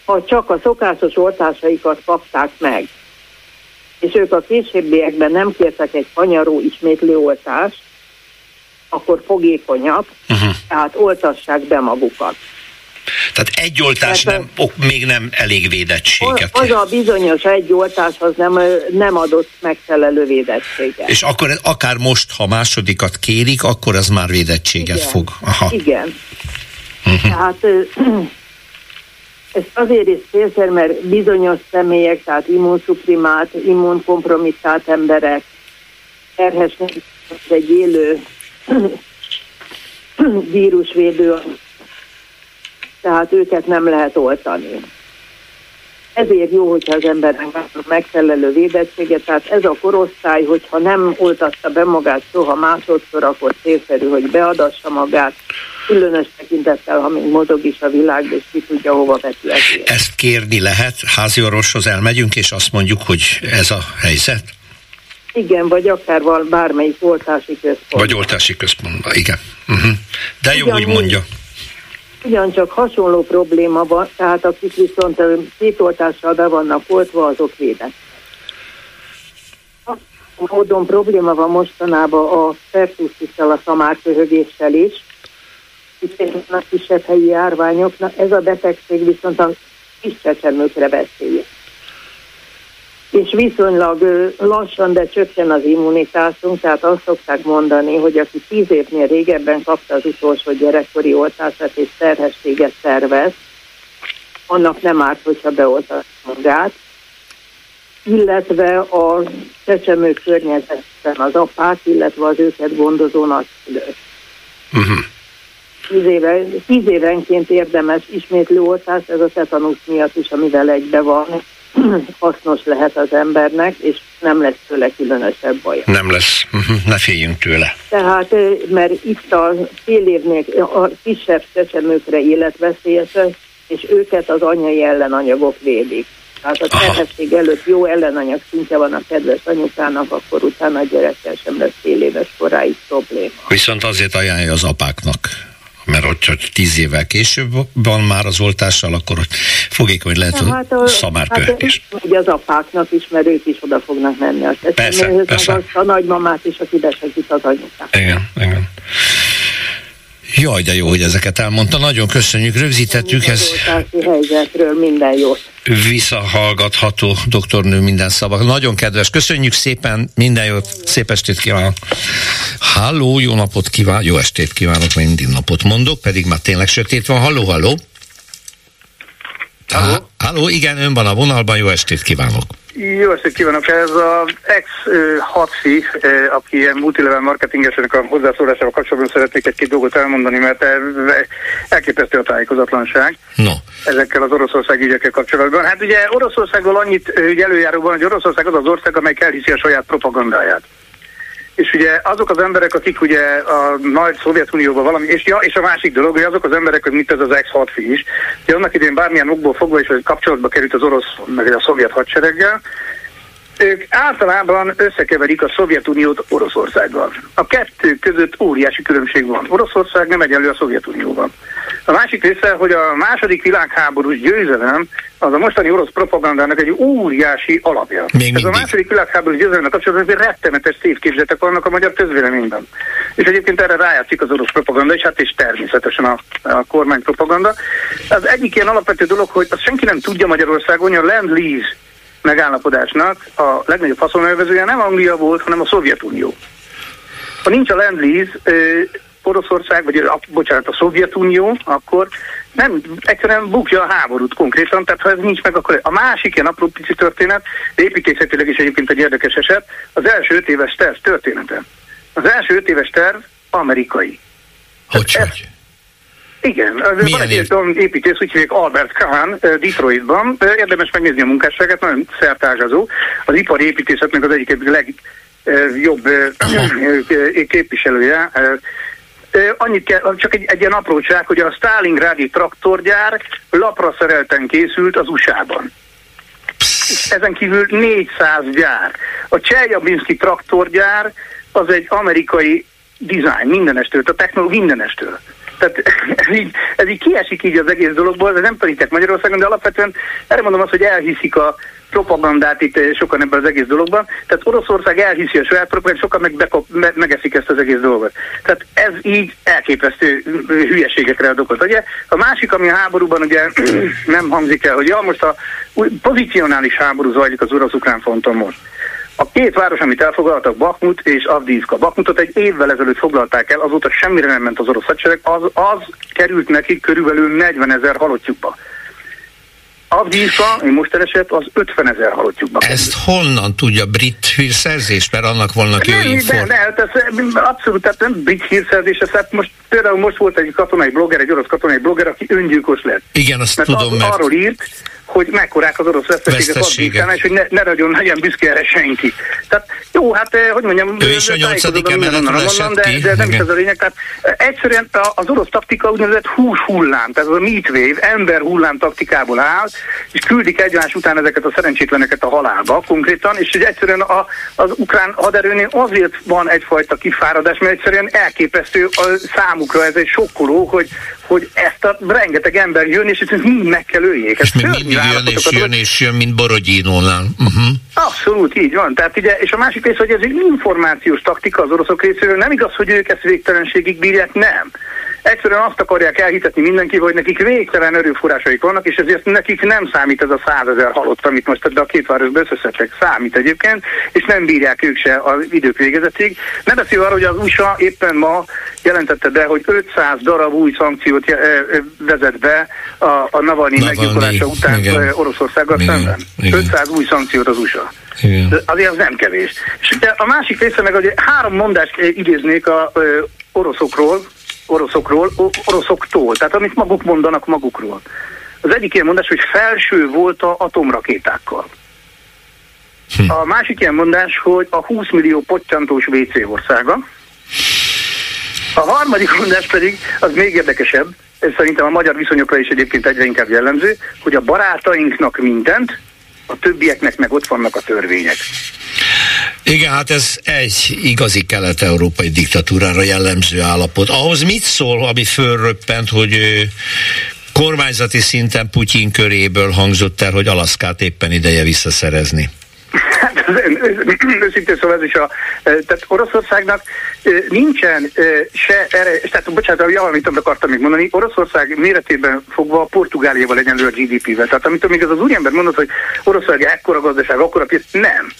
ha csak a szokásos oltásaikat kapták meg, és ők a későbbiekben nem kértek egy kanyaró ismétlő oltást, akkor fogékonyak, uh-huh. tehát oltassák be magukat. Tehát egy oltás nem, ok, még nem elég védettséget. Az a bizonyos egy oltás az nem, nem adott megfelelő védettséget. És akkor akár most, ha másodikat kérik, akkor az már védettséget Igen. fog. Aha. Igen. Uh-huh. Tehát ez azért is célszer, mert bizonyos személyek, tehát immunszuprimált, immunkompromittált emberek, terhesnek egy élő vírusvédő, tehát őket nem lehet oltani. ezért jó, hogyha az embernek megfelelő védettséget, tehát ez a korosztály, hogyha nem oltatta be magát soha másodszor, akkor célszerű, hogy beadassa magát, különös tekintettel, ha még mozog is a világ, és ki tudja, hova vetül Ezt kérni lehet, házi orvoshoz elmegyünk, és azt mondjuk, hogy ez a helyzet? Igen, vagy akár bármelyik oltási központ. Vagy oltási központ, igen. Uh-huh. De jó, hogy mondja. Ugyancsak hasonló probléma van, tehát akik viszont két oltással be vannak oltva, azok védek. A módon probléma van mostanában a pertusszisztel, a szamárköhögéssel is, a kisebb helyi járványoknak. Ez a betegség viszont a kis csecsemőkre beszél. És viszonylag lassan, de csökken az immunitásunk, tehát azt szokták mondani, hogy aki tíz évnél régebben kapta az utolsó gyerekkori oltását és terhességet tervez, annak nem árt, hogyha beoltat magát, illetve a csecsemő környezetben az apák, illetve az őket gondozó nagyszülők. Uh-huh tíz, éve, tíz évenként érdemes ismétlő oltás, ez a tetanusz miatt is, amivel egybe van, hasznos lehet az embernek, és nem lesz tőle különösebb baj. Nem lesz, mhm, ne féljünk tőle. Tehát, mert itt a fél évnél a kisebb csecsemőkre életveszélyes, és őket az anyai ellenanyagok védik. Tehát a terhesség előtt jó ellenanyag szintje van a kedves anyukának, akkor utána a gyerekkel sem lesz fél éves koráig probléma. Viszont azért ajánlja az apáknak mert hogyha tíz évvel később van már az oltással, akkor fogékony lehet hát a szamárköhetés. Hát, ugye az apáknak is, mert ők is oda fognak menni a persze, persze. Az, a nagymamát is, aki besegít az anyukát. Igen, igen. Jaj, de jó, hogy ezeket elmondta. Nagyon köszönjük, rögzítettük. Ez helyzetről minden jót. Visszahallgatható doktornő minden szava. Nagyon kedves, köszönjük szépen, minden jót, szép estét kívánok. Halló, jó napot kívánok, jó estét kívánok, mert mindig napot mondok, pedig már tényleg sötét van. Halló, halló. Halló, halló igen, ön van a vonalban, jó estét kívánok. Jó estét kívánok! Ez az ex-Hatfi, aki ilyen multilevel marketingesenek a hozzászólásával kapcsolatban szeretnék egy-két dolgot elmondani, mert elképesztő a tájékozatlanság no. ezekkel az Oroszország ügyekkel kapcsolatban. Hát ugye Oroszországból annyit előjáróban, hogy Oroszország az az ország, amely elhiszi a saját propagandáját és ugye azok az emberek, akik ugye a nagy Szovjetunióban valami, és, ja, és a másik dolog, hogy azok az emberek, hogy mint ez az ex fi is, hogy annak idén bármilyen okból fogva is, hogy kapcsolatba került az orosz, meg a szovjet hadsereggel, ők általában összekeverik a Szovjetuniót Oroszországgal. A kettő között óriási különbség van. Oroszország nem egyenlő a Szovjetunióban. A másik része, hogy a második világháborús győzelem az a mostani orosz propagandának egy óriási alapja. Még Ez a második világháborús győzelemnek kapcsolatban rettenetes szétképzetek vannak a magyar közvéleményben. És egyébként erre rájátszik az orosz propaganda, és hát és természetesen a, a kormány propaganda. Az egyik ilyen alapvető dolog, hogy azt senki nem tudja Magyarországon, hogy a Land-Lease megállapodásnak a legnagyobb haszonelvezője nem Anglia volt, hanem a Szovjetunió. Ha nincs a Land-Lease, Oroszország, vagy a, bocsánat, a Szovjetunió, akkor nem, egyszerűen bukja a háborút konkrétan, tehát ha ez nincs meg, akkor a másik ilyen apró pici történet, építészetileg is egyébként egy érdekes eset, az első öt éves terv története. Az első öt éves terv amerikai. Hogy, hogy? Igen, Milyen van egy év? építész, úgy hívják Albert Kahn Detroitban. Érdemes megnézni a munkásságát, nagyon szertágazó. Az ipari építészetnek az egyik legjobb képviselője. Annyit kell, csak egy, egy ilyen apróság, hogy a Stalingrádi traktorgyár lapra szerelten készült az USA-ban. Ezen kívül 400 gyár. A Cseljabinski traktorgyár az egy amerikai design mindenestől, a technológia mindenestől. Tehát ez így, ez így kiesik így az egész dologból, ez nem tanítják Magyarországon, de alapvetően erre mondom azt, hogy elhiszik a propagandát itt sokan ebben az egész dologban. Tehát Oroszország elhiszi a saját propagandát, sokan meg bekop, me, megeszik ezt az egész dolgot. Tehát ez így elképesztő hülyeségekre ad okot. Ugye? A másik, ami a háborúban ugye nem hangzik el, hogy ja, most a pozicionális háború zajlik az orosz-ukrán fronton most. A két város, amit elfoglaltak, Bakmut és Avdízka. Bakmutot egy évvel ezelőtt foglalták el, azóta semmire nem ment az orosz hadsereg, az, az került neki körülbelül 40 ezer halottjukba. Avdízka, én most eset, az 50 ezer halottjukba. Ezt honnan tudja brit hírszerzés, mert annak vannak jó információk? Ne, ne, abszolút, tehát nem brit hírszerzés, tehát most például most volt egy katonai blogger, egy orosz katonai blogger, aki öngyilkos lett. Igen, azt mert tudom, az, mert... Arról írt, hogy mekkorák az orosz veszteségek, Veszteségek. és hogy ne, ne nagyon legyen büszke erre senki. Tehát jó, hát eh, hogy mondjam, Ő is a nyolcadik emeletről esett de, de nem is ez a lényeg. Tehát eh, egyszerűen az orosz taktika úgynevezett hús hullám, tehát az a meat wave, ember hullám taktikából áll, és küldik egymás után ezeket a szerencsétleneket a halálba konkrétan, és hogy egyszerűen a, az ukrán haderőnél azért van egyfajta kifáradás, mert egyszerűen elképesztő a számukra ez egy sokkoló, hogy, hogy ezt a rengeteg ember jön, és ezt mind meg kell öljék. És még mindig jön és jön és jön, mint Borodinónál. Uh-huh. Abszolút így van. Tehát ugye, és a másik rész, hogy ez egy információs taktika az oroszok részéről. Nem igaz, hogy ők ezt végtelenségig bírják, nem. Egyszerűen azt akarják elhitetni mindenki, hogy nekik végtelen erőforrásaik vannak, és ezért nekik nem számít ez a százezer halott, amit most ebbe a két városba összeszedtek. Számít egyébként, és nem bírják ők se az idők végezetig. Nem beszélve arról, hogy az USA éppen ma jelentette be, hogy 500 darab új szankciót eh, eh, vezet be a, a Navalnyi meggyilkolása után igen. eh, Oroszországgal Igen, szemben. igen. 500 új szankciót az USA. Igen. De azért az nem kevés. És a másik része meg, hogy három mondást idéznék a oroszokról, oroszokról, oroszoktól, tehát amit maguk mondanak magukról. Az egyik ilyen mondás, hogy felső volt a atomrakétákkal. A másik ilyen mondás, hogy a 20 millió pottyantós WC országa. A harmadik mondás pedig, az még érdekesebb, ez szerintem a magyar viszonyokra is egyébként egyre inkább jellemző, hogy a barátainknak mindent, a többieknek meg ott vannak a törvények. Igen, hát ez egy igazi kelet-európai diktatúrára jellemző állapot. Ahhoz mit szól, ami fölröppent, hogy kormányzati szinten Putyin köréből hangzott el, hogy Alaszkát éppen ideje visszaszerezni? Hát őszintén szóval ez is a... eh, Tehát Oroszországnak nincsen se erre... Tehát bocsánat, valamit amit akartam még mondani, Oroszország méretében fogva a Portugáliával egyenlő a GDP-vel. Tehát amit még az az úriember mondott, hogy Oroszország ekkora gazdaság, akkora piac, nem.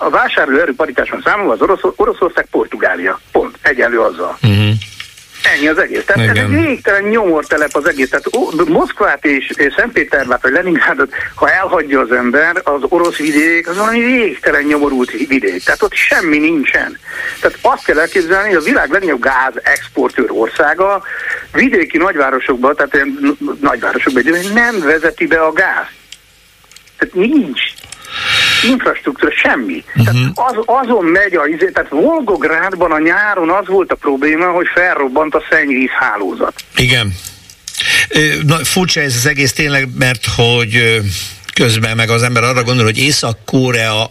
A vásárlóerő paritásban számolva az Orosz, Oroszország Portugália. Pont. Egyenlő azzal. Uh-huh. Ennyi az egész. Tehát Igen. ez egy végtelen nyomortelep az egész. Tehát ó, Moszkvát és és Szentpétervát vagy Leningrádot, ha elhagyja az ember, az orosz vidék, az valami végtelen nyomorult vidék. Tehát ott semmi nincsen. Tehát azt kell elképzelni, hogy a világ legnagyobb gáz exportőr országa vidéki nagyvárosokban, tehát ilyen nagyvárosokban nem vezeti be a gáz. Tehát nincs infrastruktúra, semmi. Uh-huh. Tehát az, azon megy a izé, tehát Volgográdban a nyáron az volt a probléma, hogy felrobbant a szennyvíz hálózat. Igen. Na, furcsa ez az egész tényleg, mert hogy közben meg az ember arra gondol, hogy Észak-Korea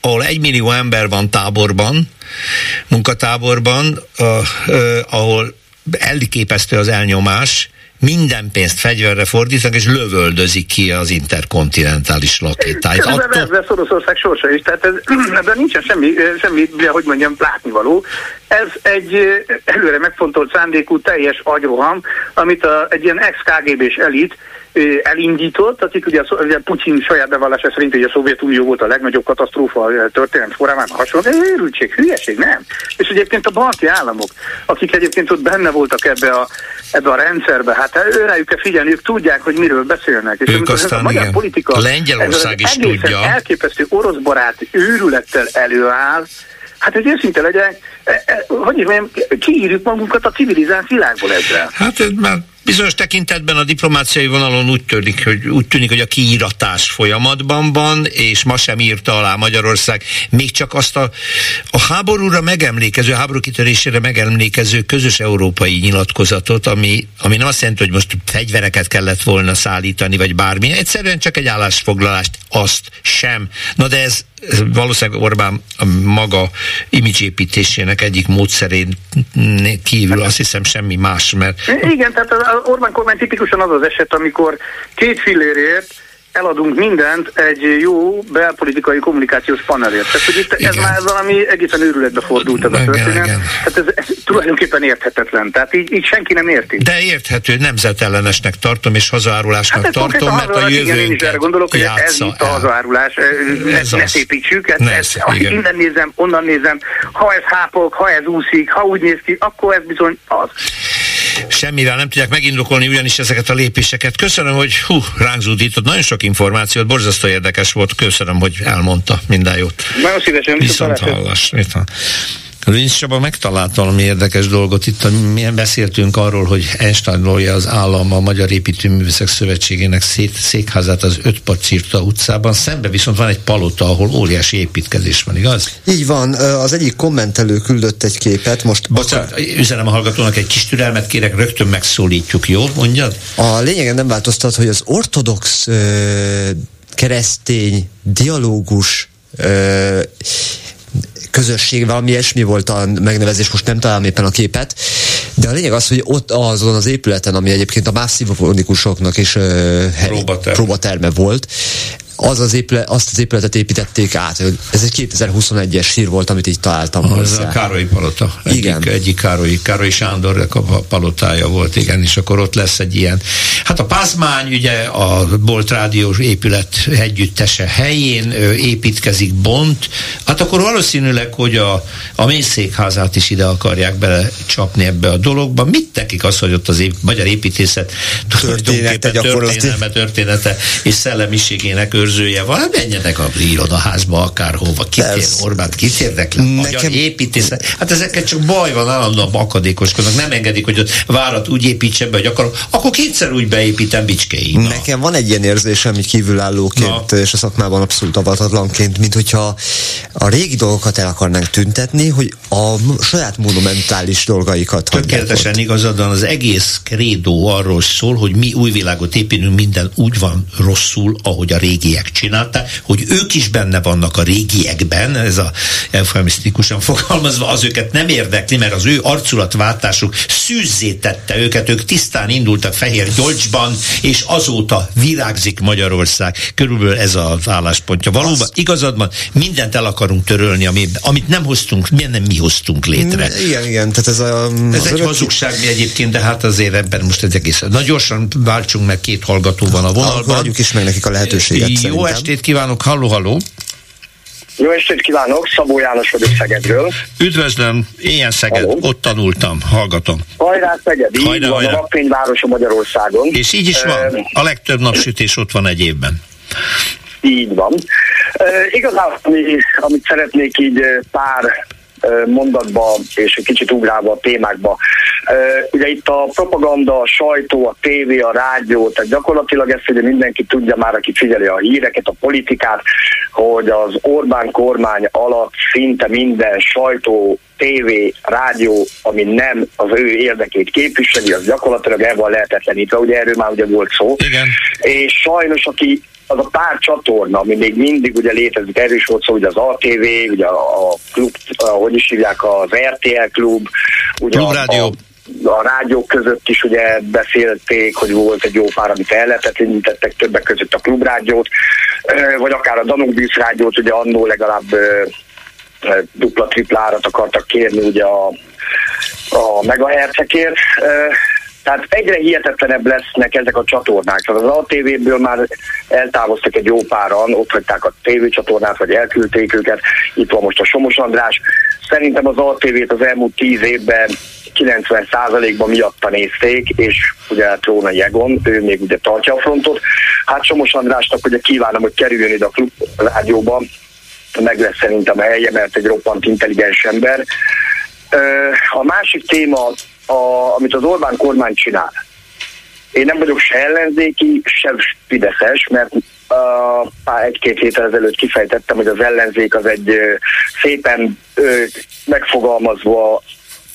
ahol egy millió ember van táborban, munkatáborban, uh, uh, ahol elképesztő az elnyomás, minden pénzt fegyverre fordítanak, és lövöldözik ki az interkontinentális lakétáit. Körülbelül ez Attól, lesz Oroszország sorsa is, tehát ez, ebben nincsen semmi, semmi, hogy mondjam, látnivaló. Ez egy előre megfontolt szándékú teljes agyroham, amit a, egy ilyen ex-KGB-s elit elindított, akik ugye, a ugye Putyin saját bevallása szerint hogy a Szovjetunió volt a legnagyobb katasztrófa a történelem során, hasonló, őrültség, hülyeség, nem. És egyébként a balti államok, akik egyébként ott benne voltak ebbe a, ebbe a rendszerbe, hát őrájuk kell figyelni, ők tudják, hogy miről beszélnek. És Ők aztán a magyar igen. politika Lengyelország ezzel az is tudja. elképesztő orosz barát őrülettel előáll, hát ez őszinte legyen, e, e, hogy is mondjam, kiírjuk magunkat a civilizált világból ezzel. Hát ez már bizonyos tekintetben a diplomáciai vonalon úgy tűnik, hogy, úgy tűnik, hogy a kiíratás folyamatban van, és ma sem írta alá Magyarország még csak azt a, a háborúra megemlékező, a háború kitörésére megemlékező közös európai nyilatkozatot, ami, ami nem azt jelenti, hogy most fegyvereket kellett volna szállítani, vagy bármi, egyszerűen csak egy állásfoglalást, azt sem. Na de ez valószínűleg Orbán a maga imidzsépítésének egyik módszerén kívül azt hiszem semmi más, mert Igen, tehát az Orbán kormány tipikusan az az eset, amikor két fillérért eladunk mindent egy jó belpolitikai kommunikációs panelért. Tehát, hogy itt ez már valami egészen őrületbe fordult ez a történet. igen. Tehát ez, ez tulajdonképpen érthetetlen. Tehát így, így senki nem érti. De érthető, nemzetellenesnek tartom, és hazaárulásnak Hát ez tartom, mert a hazárulás, igen, én is erre jövőnket gondolok, hogy ez itt a el. hazárulás, Ez ne az. szépítsük, ezt, Ne, ezt, igen. innen nézem, onnan nézem, ha ez hápog, ha ez úszik, ha úgy néz ki, akkor ez bizony az. Semmivel nem tudják megindokolni ugyanis ezeket a lépéseket. Köszönöm, hogy hú, ránk zúdított, nagyon sok információt, borzasztó érdekes volt, köszönöm, hogy elmondta minden jót. Nagyon szívesen, Viszont viszont hallás. Itt van. Lőnc Csaba megtalálta valami érdekes dolgot. Itt milyen beszéltünk arról, hogy Einsteinolja az állam a Magyar Építőművészek Szövetségének szét, székházát az Öt Pacirta utcában. Szembe viszont van egy palota, ahol óriási építkezés van, igaz? Így van. Az egyik kommentelő küldött egy képet. Most Bocsánat, üzenem a hallgatónak egy kis türelmet kérek, rögtön megszólítjuk, jó? Mondjad? A lényegen nem változtat, hogy az ortodox keresztény dialógus közösség, valami ilyesmi volt a megnevezés, most nem találom éppen a képet, de a lényeg az, hogy ott azon az épületen, ami egyébként a masszívofonikusoknak is uh, próbaterme. próbaterme volt, az az épület, azt az épületet építették át. Ez egy 2021-es sír volt, amit így találtam. Az a Károly palota. Egyik, igen. Egyik Károly, Károly Sándor a palotája volt, igen, és akkor ott lesz egy ilyen. Hát a Pázmány, ugye a Bolt Rádiós épület együttese helyén építkezik Bont, hát akkor valószínűleg, hogy a, a mészékházát is ide akarják bele csapni ebbe a dologba. Mit tekik az, hogy ott az ép, magyar építészet története, történelme, története és szellemiségének őr őrzője van, hát menjenek a irodaházba, akárhova, kit ér, Orbán, kit érdekli, Nekem... építészet. Hát ezeket csak baj van, állandóan akadékoskodnak, nem engedik, hogy ott várat úgy építse be, hogy akarom, akkor kétszer úgy beépítem bicskéig. Nekem van egy ilyen érzésem, hogy kívülállóként, Na. és a szakmában abszolút avatatlanként, mint hogyha a régi dolgokat el akarnánk tüntetni, hogy a saját monumentális dolgaikat Tökéletesen igazad van, az egész krédó arról szól, hogy mi új világot építünk, minden úgy van rosszul, ahogy a régiek régiek csinálták, hogy ők is benne vannak a régiekben, ez a eufemisztikusan fogalmazva, az őket nem érdekli, mert az ő arculatváltásuk szűzzé tette őket, ők tisztán indultak Fehér Gyolcsban, és azóta virágzik Magyarország. Körülbelül ez az álláspontja. Valóban igazad van, mindent el akarunk törölni, amit nem hoztunk, milyen nem mi hoztunk létre. Mm, igen, igen, tehát ez a... Ez egy hazugság mi egyébként, de hát azért ebben most ez egész. Na gyorsan váltsunk meg, két hallgató van a vonalban. Adjuk is meg nekik a lehetőséget. Jó estét kívánok, halló, halló! Jó estét kívánok, Szabó János vagyok Szegedről. Üdvözlöm, ilyen Szeged, Halló. ott tanultam, hallgatom. Hajrá Szeged, így hajrá, van, hajrá. a napfényvárosa Magyarországon. És így is van, a legtöbb napsütés ott van egy évben. Így van. Uh, igazából, ami, amit szeretnék így pár mondatba és egy kicsit ugrálva a témákba. Ugye itt a propaganda, a sajtó, a tévé, a rádió, tehát gyakorlatilag ezt ugye mindenki tudja már, aki figyeli a híreket, a politikát, hogy az Orbán kormány alatt szinte minden sajtó, tévé, rádió, ami nem az ő érdekét képviseli, az gyakorlatilag el van lehetetlenítve, ugye erről már ugye volt szó. Igen. És sajnos, aki az a pár csatorna, ami még mindig ugye létezik, erről is volt szó, ugye az ATV, ugye a, a klub, a, hogy is hívják, az RTL klub, ugye klub a, rádió. a, a rádiók között is ugye beszélték, hogy volt egy jó pár, amit ellehetetlenítettek, többek között a klubrádiót, vagy akár a Danubis rádiót, ugye annól legalább dupla-tripla árat akartak kérni ugye a, a megahercekért. Tehát egyre hihetetlenebb lesznek ezek a csatornák. Az ATV-ből már eltávoztak egy jó páran, ott hagyták a tévécsatornát, vagy elküldték őket. Itt van most a Somos András. Szerintem az ATV-t az elmúlt tíz évben 90%-ban miatta nézték, és ugye hát Róna Jegon, ő még ugye tartja a frontot. Hát Somos Andrásnak ugye kívánom, hogy kerüljön ide a klub rádióba, meg lesz szerintem a helye, mert egy roppant intelligens ember. A másik téma, a, amit az Orbán kormány csinál. Én nem vagyok se ellenzéki, se fideszes, mert uh, egy-két héttel ezelőtt kifejtettem, hogy az ellenzék az egy uh, szépen uh, megfogalmazva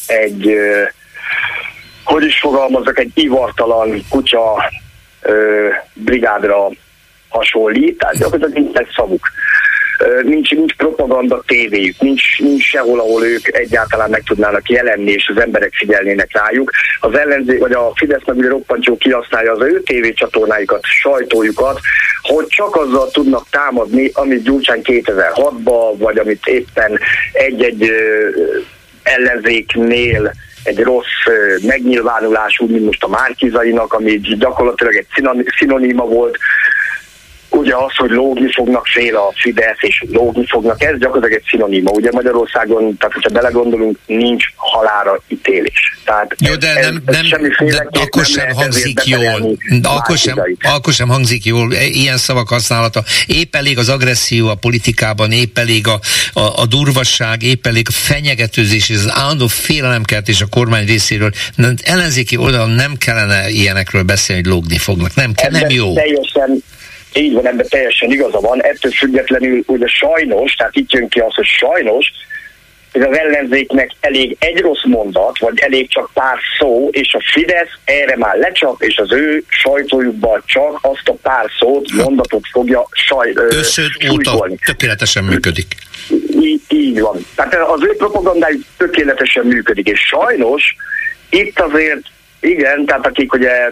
egy, uh, hogy is fogalmazok, egy ivartalan kutya uh, brigádra hasonlít, tehát gyakorlatilag nincs egy szavuk nincs, nincs propaganda tévéjük, nincs, nincs sehol, ahol ők egyáltalán meg tudnának jelenni, és az emberek figyelnének rájuk. Az ellenzék, vagy a Fidesz meg ugye roppant jó kihasználja az ő tévécsatornáikat, sajtójukat, hogy csak azzal tudnak támadni, amit Gyurcsán 2006-ban, vagy amit éppen egy-egy ellenzéknél egy rossz megnyilvánulás, úgy, mint most a Márkizainak, ami gyakorlatilag egy szinoníma volt, ugye az, hogy lógni fognak fél a Fidesz, és lógni fognak, ez gyakorlatilag egy szinoníma. Ugye Magyarországon, tehát hogyha belegondolunk, nincs halára ítélés. Tehát Jó, de ez, nem, ez nem, de akkor sem hangzik jól. Akkor sem, akkor sem hangzik jól ilyen szavak használata. Épp elég az agresszió a politikában, épp elég a, a, a durvasság, épp elég a fenyegetőzés, ez az állandó félelemkeltés a kormány részéről. Ellenzéki oldalon nem kellene ilyenekről beszélni, hogy lógni fognak. Nem, kell, nem jó. Teljesen, így van, ebben teljesen igaza van. Ettől függetlenül ugye sajnos, tehát itt jön ki az, hogy sajnos, hogy az ellenzéknek elég egy rossz mondat, vagy elég csak pár szó, és a Fidesz erre már lecsap, és az ő sajtójukban csak azt a pár szót, mondatot fogja saj, Összöd óta tökéletesen működik. Így, így van. Tehát az ő propagandájuk tökéletesen működik, és sajnos itt azért igen, tehát akik ugye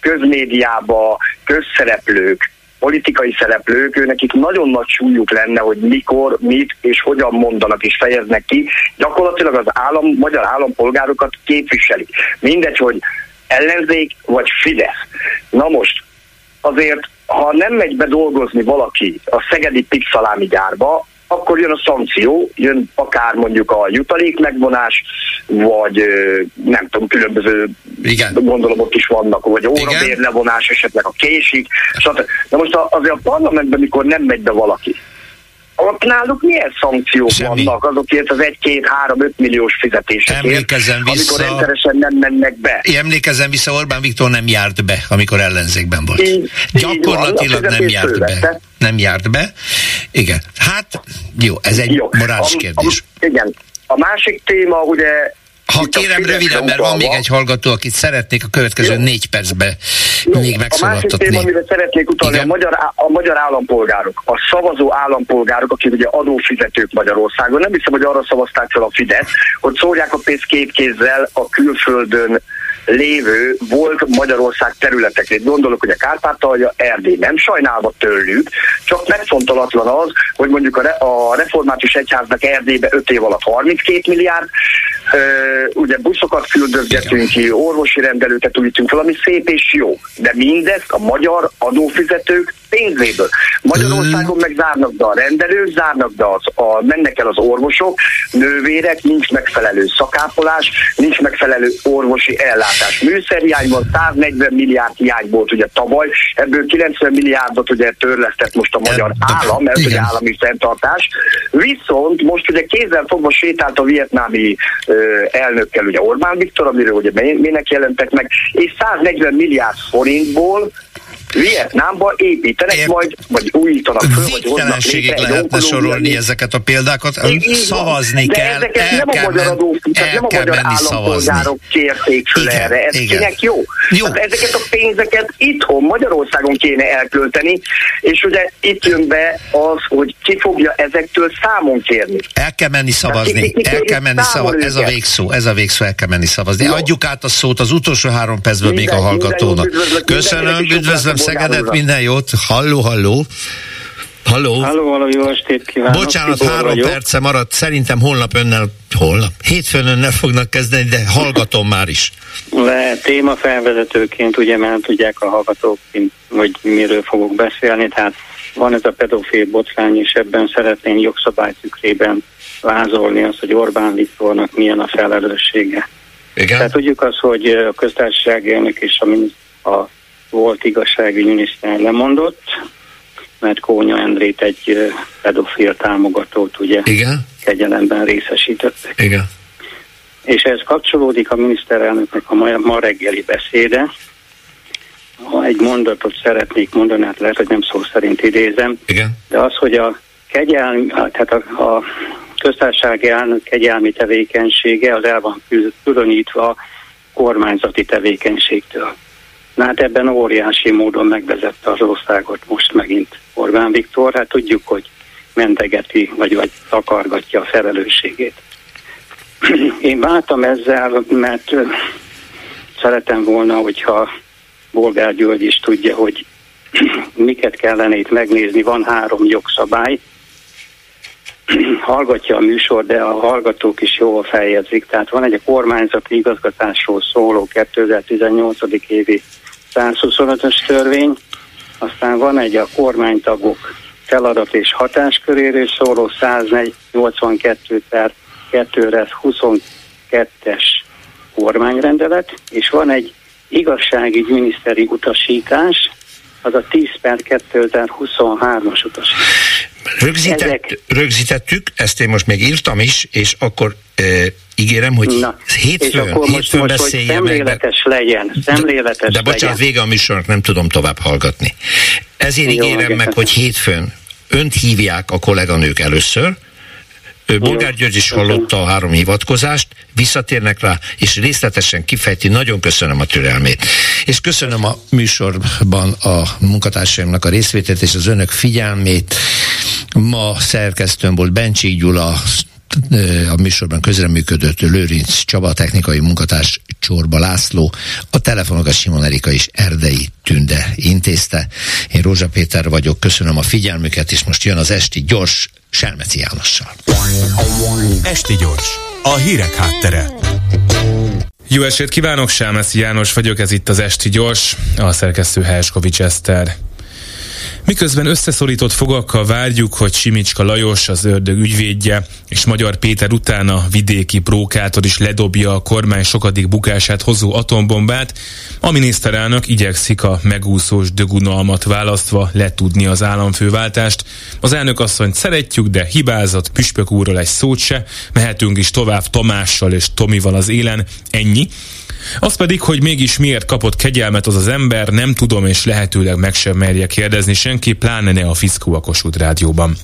közmédiába, közszereplők, politikai szereplők, ő nekik nagyon nagy súlyuk lenne, hogy mikor, mit és hogyan mondanak és fejeznek ki. Gyakorlatilag az állam, magyar állampolgárokat képviseli. Mindegy, hogy ellenzék vagy Fidesz. Na most, azért, ha nem megy be dolgozni valaki a Szegedi Pixalámi gyárba, akkor jön a szankció, jön akár mondjuk a jutalék megvonás, vagy nem tudom, különböző Igen. gondolom ott is vannak, vagy órabér levonás esetleg a késik. Na most azért a parlamentben, mikor nem megy be valaki, ott náluk milyen szankciók Semmi. vannak azokért az 1-2-3-5 milliós fizetésekért, vissza, amikor rendszeresen nem mennek be. Emlékezzen vissza, Orbán Viktor nem járt be, amikor ellenzékben volt. Így, Gyakorlatilag így van, nem járt be. Nem járt be. Igen. Hát, jó, ez egy jó. morális kérdés. A, a, igen. A másik téma ugye ha kérem röviden, mert van még egy hallgató, akit szeretnék a következő Jó. négy percben Jó. még megszólaltatni. A másik téma, amire szeretnék utalni, a magyar, a magyar állampolgárok, a szavazó állampolgárok, akik ugye adófizetők Magyarországon. Nem hiszem, hogy arra szavazták fel a Fidesz, hogy szórják a pénzt két kézzel a külföldön lévő volt Magyarország területekre. Gondolok, hogy a Kárpátalja, Erdély nem sajnálva tőlük, csak megfontolatlan az, hogy mondjuk a, re, a református egyháznak Erdélybe 5 év alatt 32 milliárd, ugye buszokat küldözgetünk ki, orvosi rendelőket újítunk, valami szép és jó. De mindezt a magyar adófizetők pénzéből. Magyarországon meg zárnak be a rendelők, zárnak be az, a, mennek el az orvosok, nővérek, nincs megfelelő szakápolás, nincs megfelelő orvosi ellátás. Műszerhiány van, 140 milliárd hiány volt ugye tavaly, ebből 90 milliárdot ugye törlesztett most a magyar állam, mert ugye állami fenntartás. Viszont most ugye kézzel fogva sétált a vietnámi ö, elnökkel ugye Orbán Viktor, amiről ugye minek jelentek meg, és 140 milliárd forintból Vietnámba építenek Ért. majd, vagy újítanak föl, vagy hoznak létre lehetne sorolni ezeket a példákat. Így Szavazni de kell, ezeket el nem a magyar adófizetők, nem a magyar állampolgárok kérték föl igen, erre. Ez igen. kinek jó? jó. Hát ezeket a pénzeket itthon, Magyarországon kéne elkölteni, és ugye itt jön be az, hogy ki fogja ezektől számon kérni. El kell menni szavazni, ki, ki, ki el kell menni szavazni, ez a végszó, ez a végszó, el kell menni szavazni. Jó. Adjuk át a szót az utolsó három percből még a hallgatónak. Köszönöm, üdvözlöm Szegedet, minden jót. Halló, halló. Halló. Halló, halló, jó estét kívánok. Bocsánat, Tibor három vagyok. perce maradt. Szerintem holnap önnel, holnap? Hétfőn önnel fognak kezdeni, de hallgatom már is. Le, téma felvezetőként, ugye, mert tudják a hallgatók, hogy miről fogok beszélni, tehát van ez a pedofil botrány, és ebben szeretném jogszabály tükrében vázolni azt, hogy Orbán Viktornak milyen a felelőssége. Igen? Tehát tudjuk azt, hogy a köztársasági elnök és a, a volt igazságügyi miniszter lemondott, mert Kónya Endrét egy pedofil támogatót ugye Igen? kegyelemben részesítettek. Igen. És ez kapcsolódik a miniszterelnöknek a ma, ma reggeli beszéde. Ha egy mondatot szeretnék mondani, hát lehet, hogy nem szó szerint idézem, Igen. de az, hogy a kegyelmi, tehát a, a köztársasági elnök kegyelmi tevékenysége az el van különítve kormányzati tevékenységtől. Na hát ebben óriási módon megvezette az országot most megint Orbán Viktor. Hát tudjuk, hogy mentegeti, vagy, vagy takargatja a felelősségét. Én váltam ezzel, mert szeretem volna, hogyha Bolgár György is tudja, hogy miket kellene itt megnézni. Van három jogszabály, hallgatja a műsor, de a hallgatók is jól feljegyzik. Tehát van egy a kormányzati igazgatásról szóló 2018. évi 125-ös törvény, aztán van egy a kormánytagok feladat és hatásköréről szóló 182 per 2022-es kormányrendelet, és van egy igazságügyminiszteri utasítás, az a 10 per 2023-as utasítás. Rögzített, Ezek... Rögzítettük, ezt én most még írtam is, és akkor e, ígérem, hogy Na, hétfőn, és akkor hétfőn most, most, hogy szemléletes meg, legyen, szemléletes de, de bocsánat, legyen. vége a műsornak, nem tudom tovább hallgatni. Ezért Jó, ígérem meg, hogy hétfőn önt hívják a kolléganők először, Bolgár György is hallotta a három hivatkozást, visszatérnek rá, és részletesen kifejti. Nagyon köszönöm a türelmét. És köszönöm a műsorban a munkatársaimnak a részvételt és az önök figyelmét. Ma szerkesztőm volt Bencsik Gyula, a műsorban közreműködött Lőrinc Csaba, technikai munkatárs Csorba László, a telefonokat Simon Erika és Erdei Tünde intézte. Én Rózsa Péter vagyok, köszönöm a figyelmüket, és most jön az esti gyors Selmeci Jánossal. Esti gyors, a hírek háttere. Jó esét kívánok, Selmeci János vagyok, ez itt az Esti Gyors, a szerkesztő Helskovics Eszter. Miközben összeszorított fogakkal várjuk, hogy Simicska Lajos, az ördög ügyvédje, és Magyar Péter utána vidéki prókátor is ledobja a kormány sokadik bukását hozó atombombát, a miniszterelnök igyekszik a megúszós dögunalmat választva letudni az államfőváltást. Az elnök asszonyt szeretjük, de hibázott Püspök úrral egy szót se, mehetünk is tovább Tamással és Tomival az élen, ennyi. Az pedig, hogy mégis miért kapott kegyelmet az az ember, nem tudom, és lehetőleg meg sem merje kérdezni senki, pláne ne a Fiszkó a Kossuth rádióban.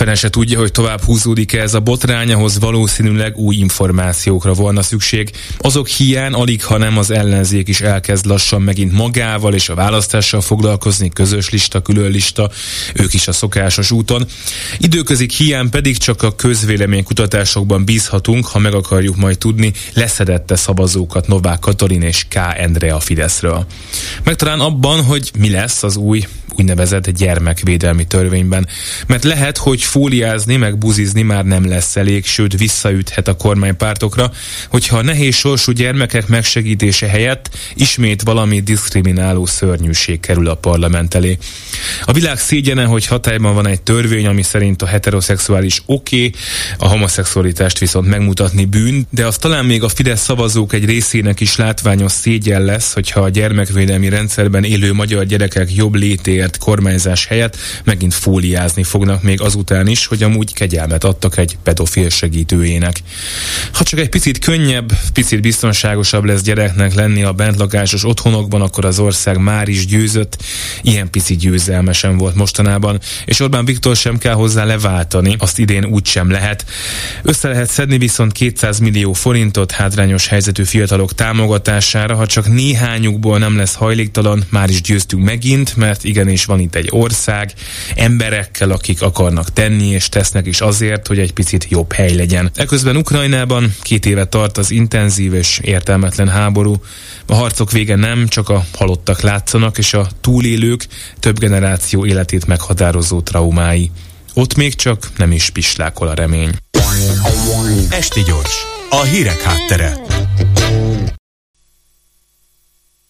Fene se tudja, hogy tovább húzódik-e ez a botrány, ahhoz valószínűleg új információkra volna szükség. Azok hiány alig, ha nem az ellenzék is elkezd lassan megint magával és a választással foglalkozni, közös lista, külön lista, ők is a szokásos úton. Időközik hiány pedig csak a közvéleménykutatásokban bízhatunk, ha meg akarjuk majd tudni, leszedette szavazókat Novák Katalin és K. Endre a Fideszről. Meg talán abban, hogy mi lesz az új úgynevezett gyermekvédelmi törvényben. Mert lehet, hogy fóliázni, meg buzizni már nem lesz elég, sőt visszaüthet a kormánypártokra, hogyha a nehéz sorsú gyermekek megsegítése helyett ismét valami diszkrimináló szörnyűség kerül a parlament elé. A világ szégyene, hogy hatályban van egy törvény, ami szerint a heteroszexuális oké, okay, a homoszexualitást viszont megmutatni bűn, de az talán még a Fidesz szavazók egy részének is látványos szégyen lesz, hogyha a gyermekvédelmi rendszerben élő magyar gyerekek jobb létért kormányzás helyett megint fóliázni fognak még azután is, hogy amúgy kegyelmet adtak egy pedofil segítőjének. Ha csak egy picit könnyebb, picit biztonságosabb lesz gyereknek lenni a bentlakásos otthonokban, akkor az ország már is győzött. Ilyen pici győzelmesen volt mostanában, és Orbán Viktor sem kell hozzá leváltani, azt idén úgy sem lehet. Össze lehet szedni viszont 200 millió forintot hátrányos helyzetű fiatalok támogatására, ha csak néhányukból nem lesz hajléktalan, már is győztünk megint, mert igenis van itt egy ország, emberekkel, akik akarnak tenni és tesznek is azért, hogy egy picit jobb hely legyen. Eközben Ukrajnában két éve tart az intenzív és értelmetlen háború. A harcok vége nem, csak a halottak látszanak, és a túlélők több generáció életét meghatározó traumái. Ott még csak nem is pislákol a remény. Esti gyors, a hírek háttere.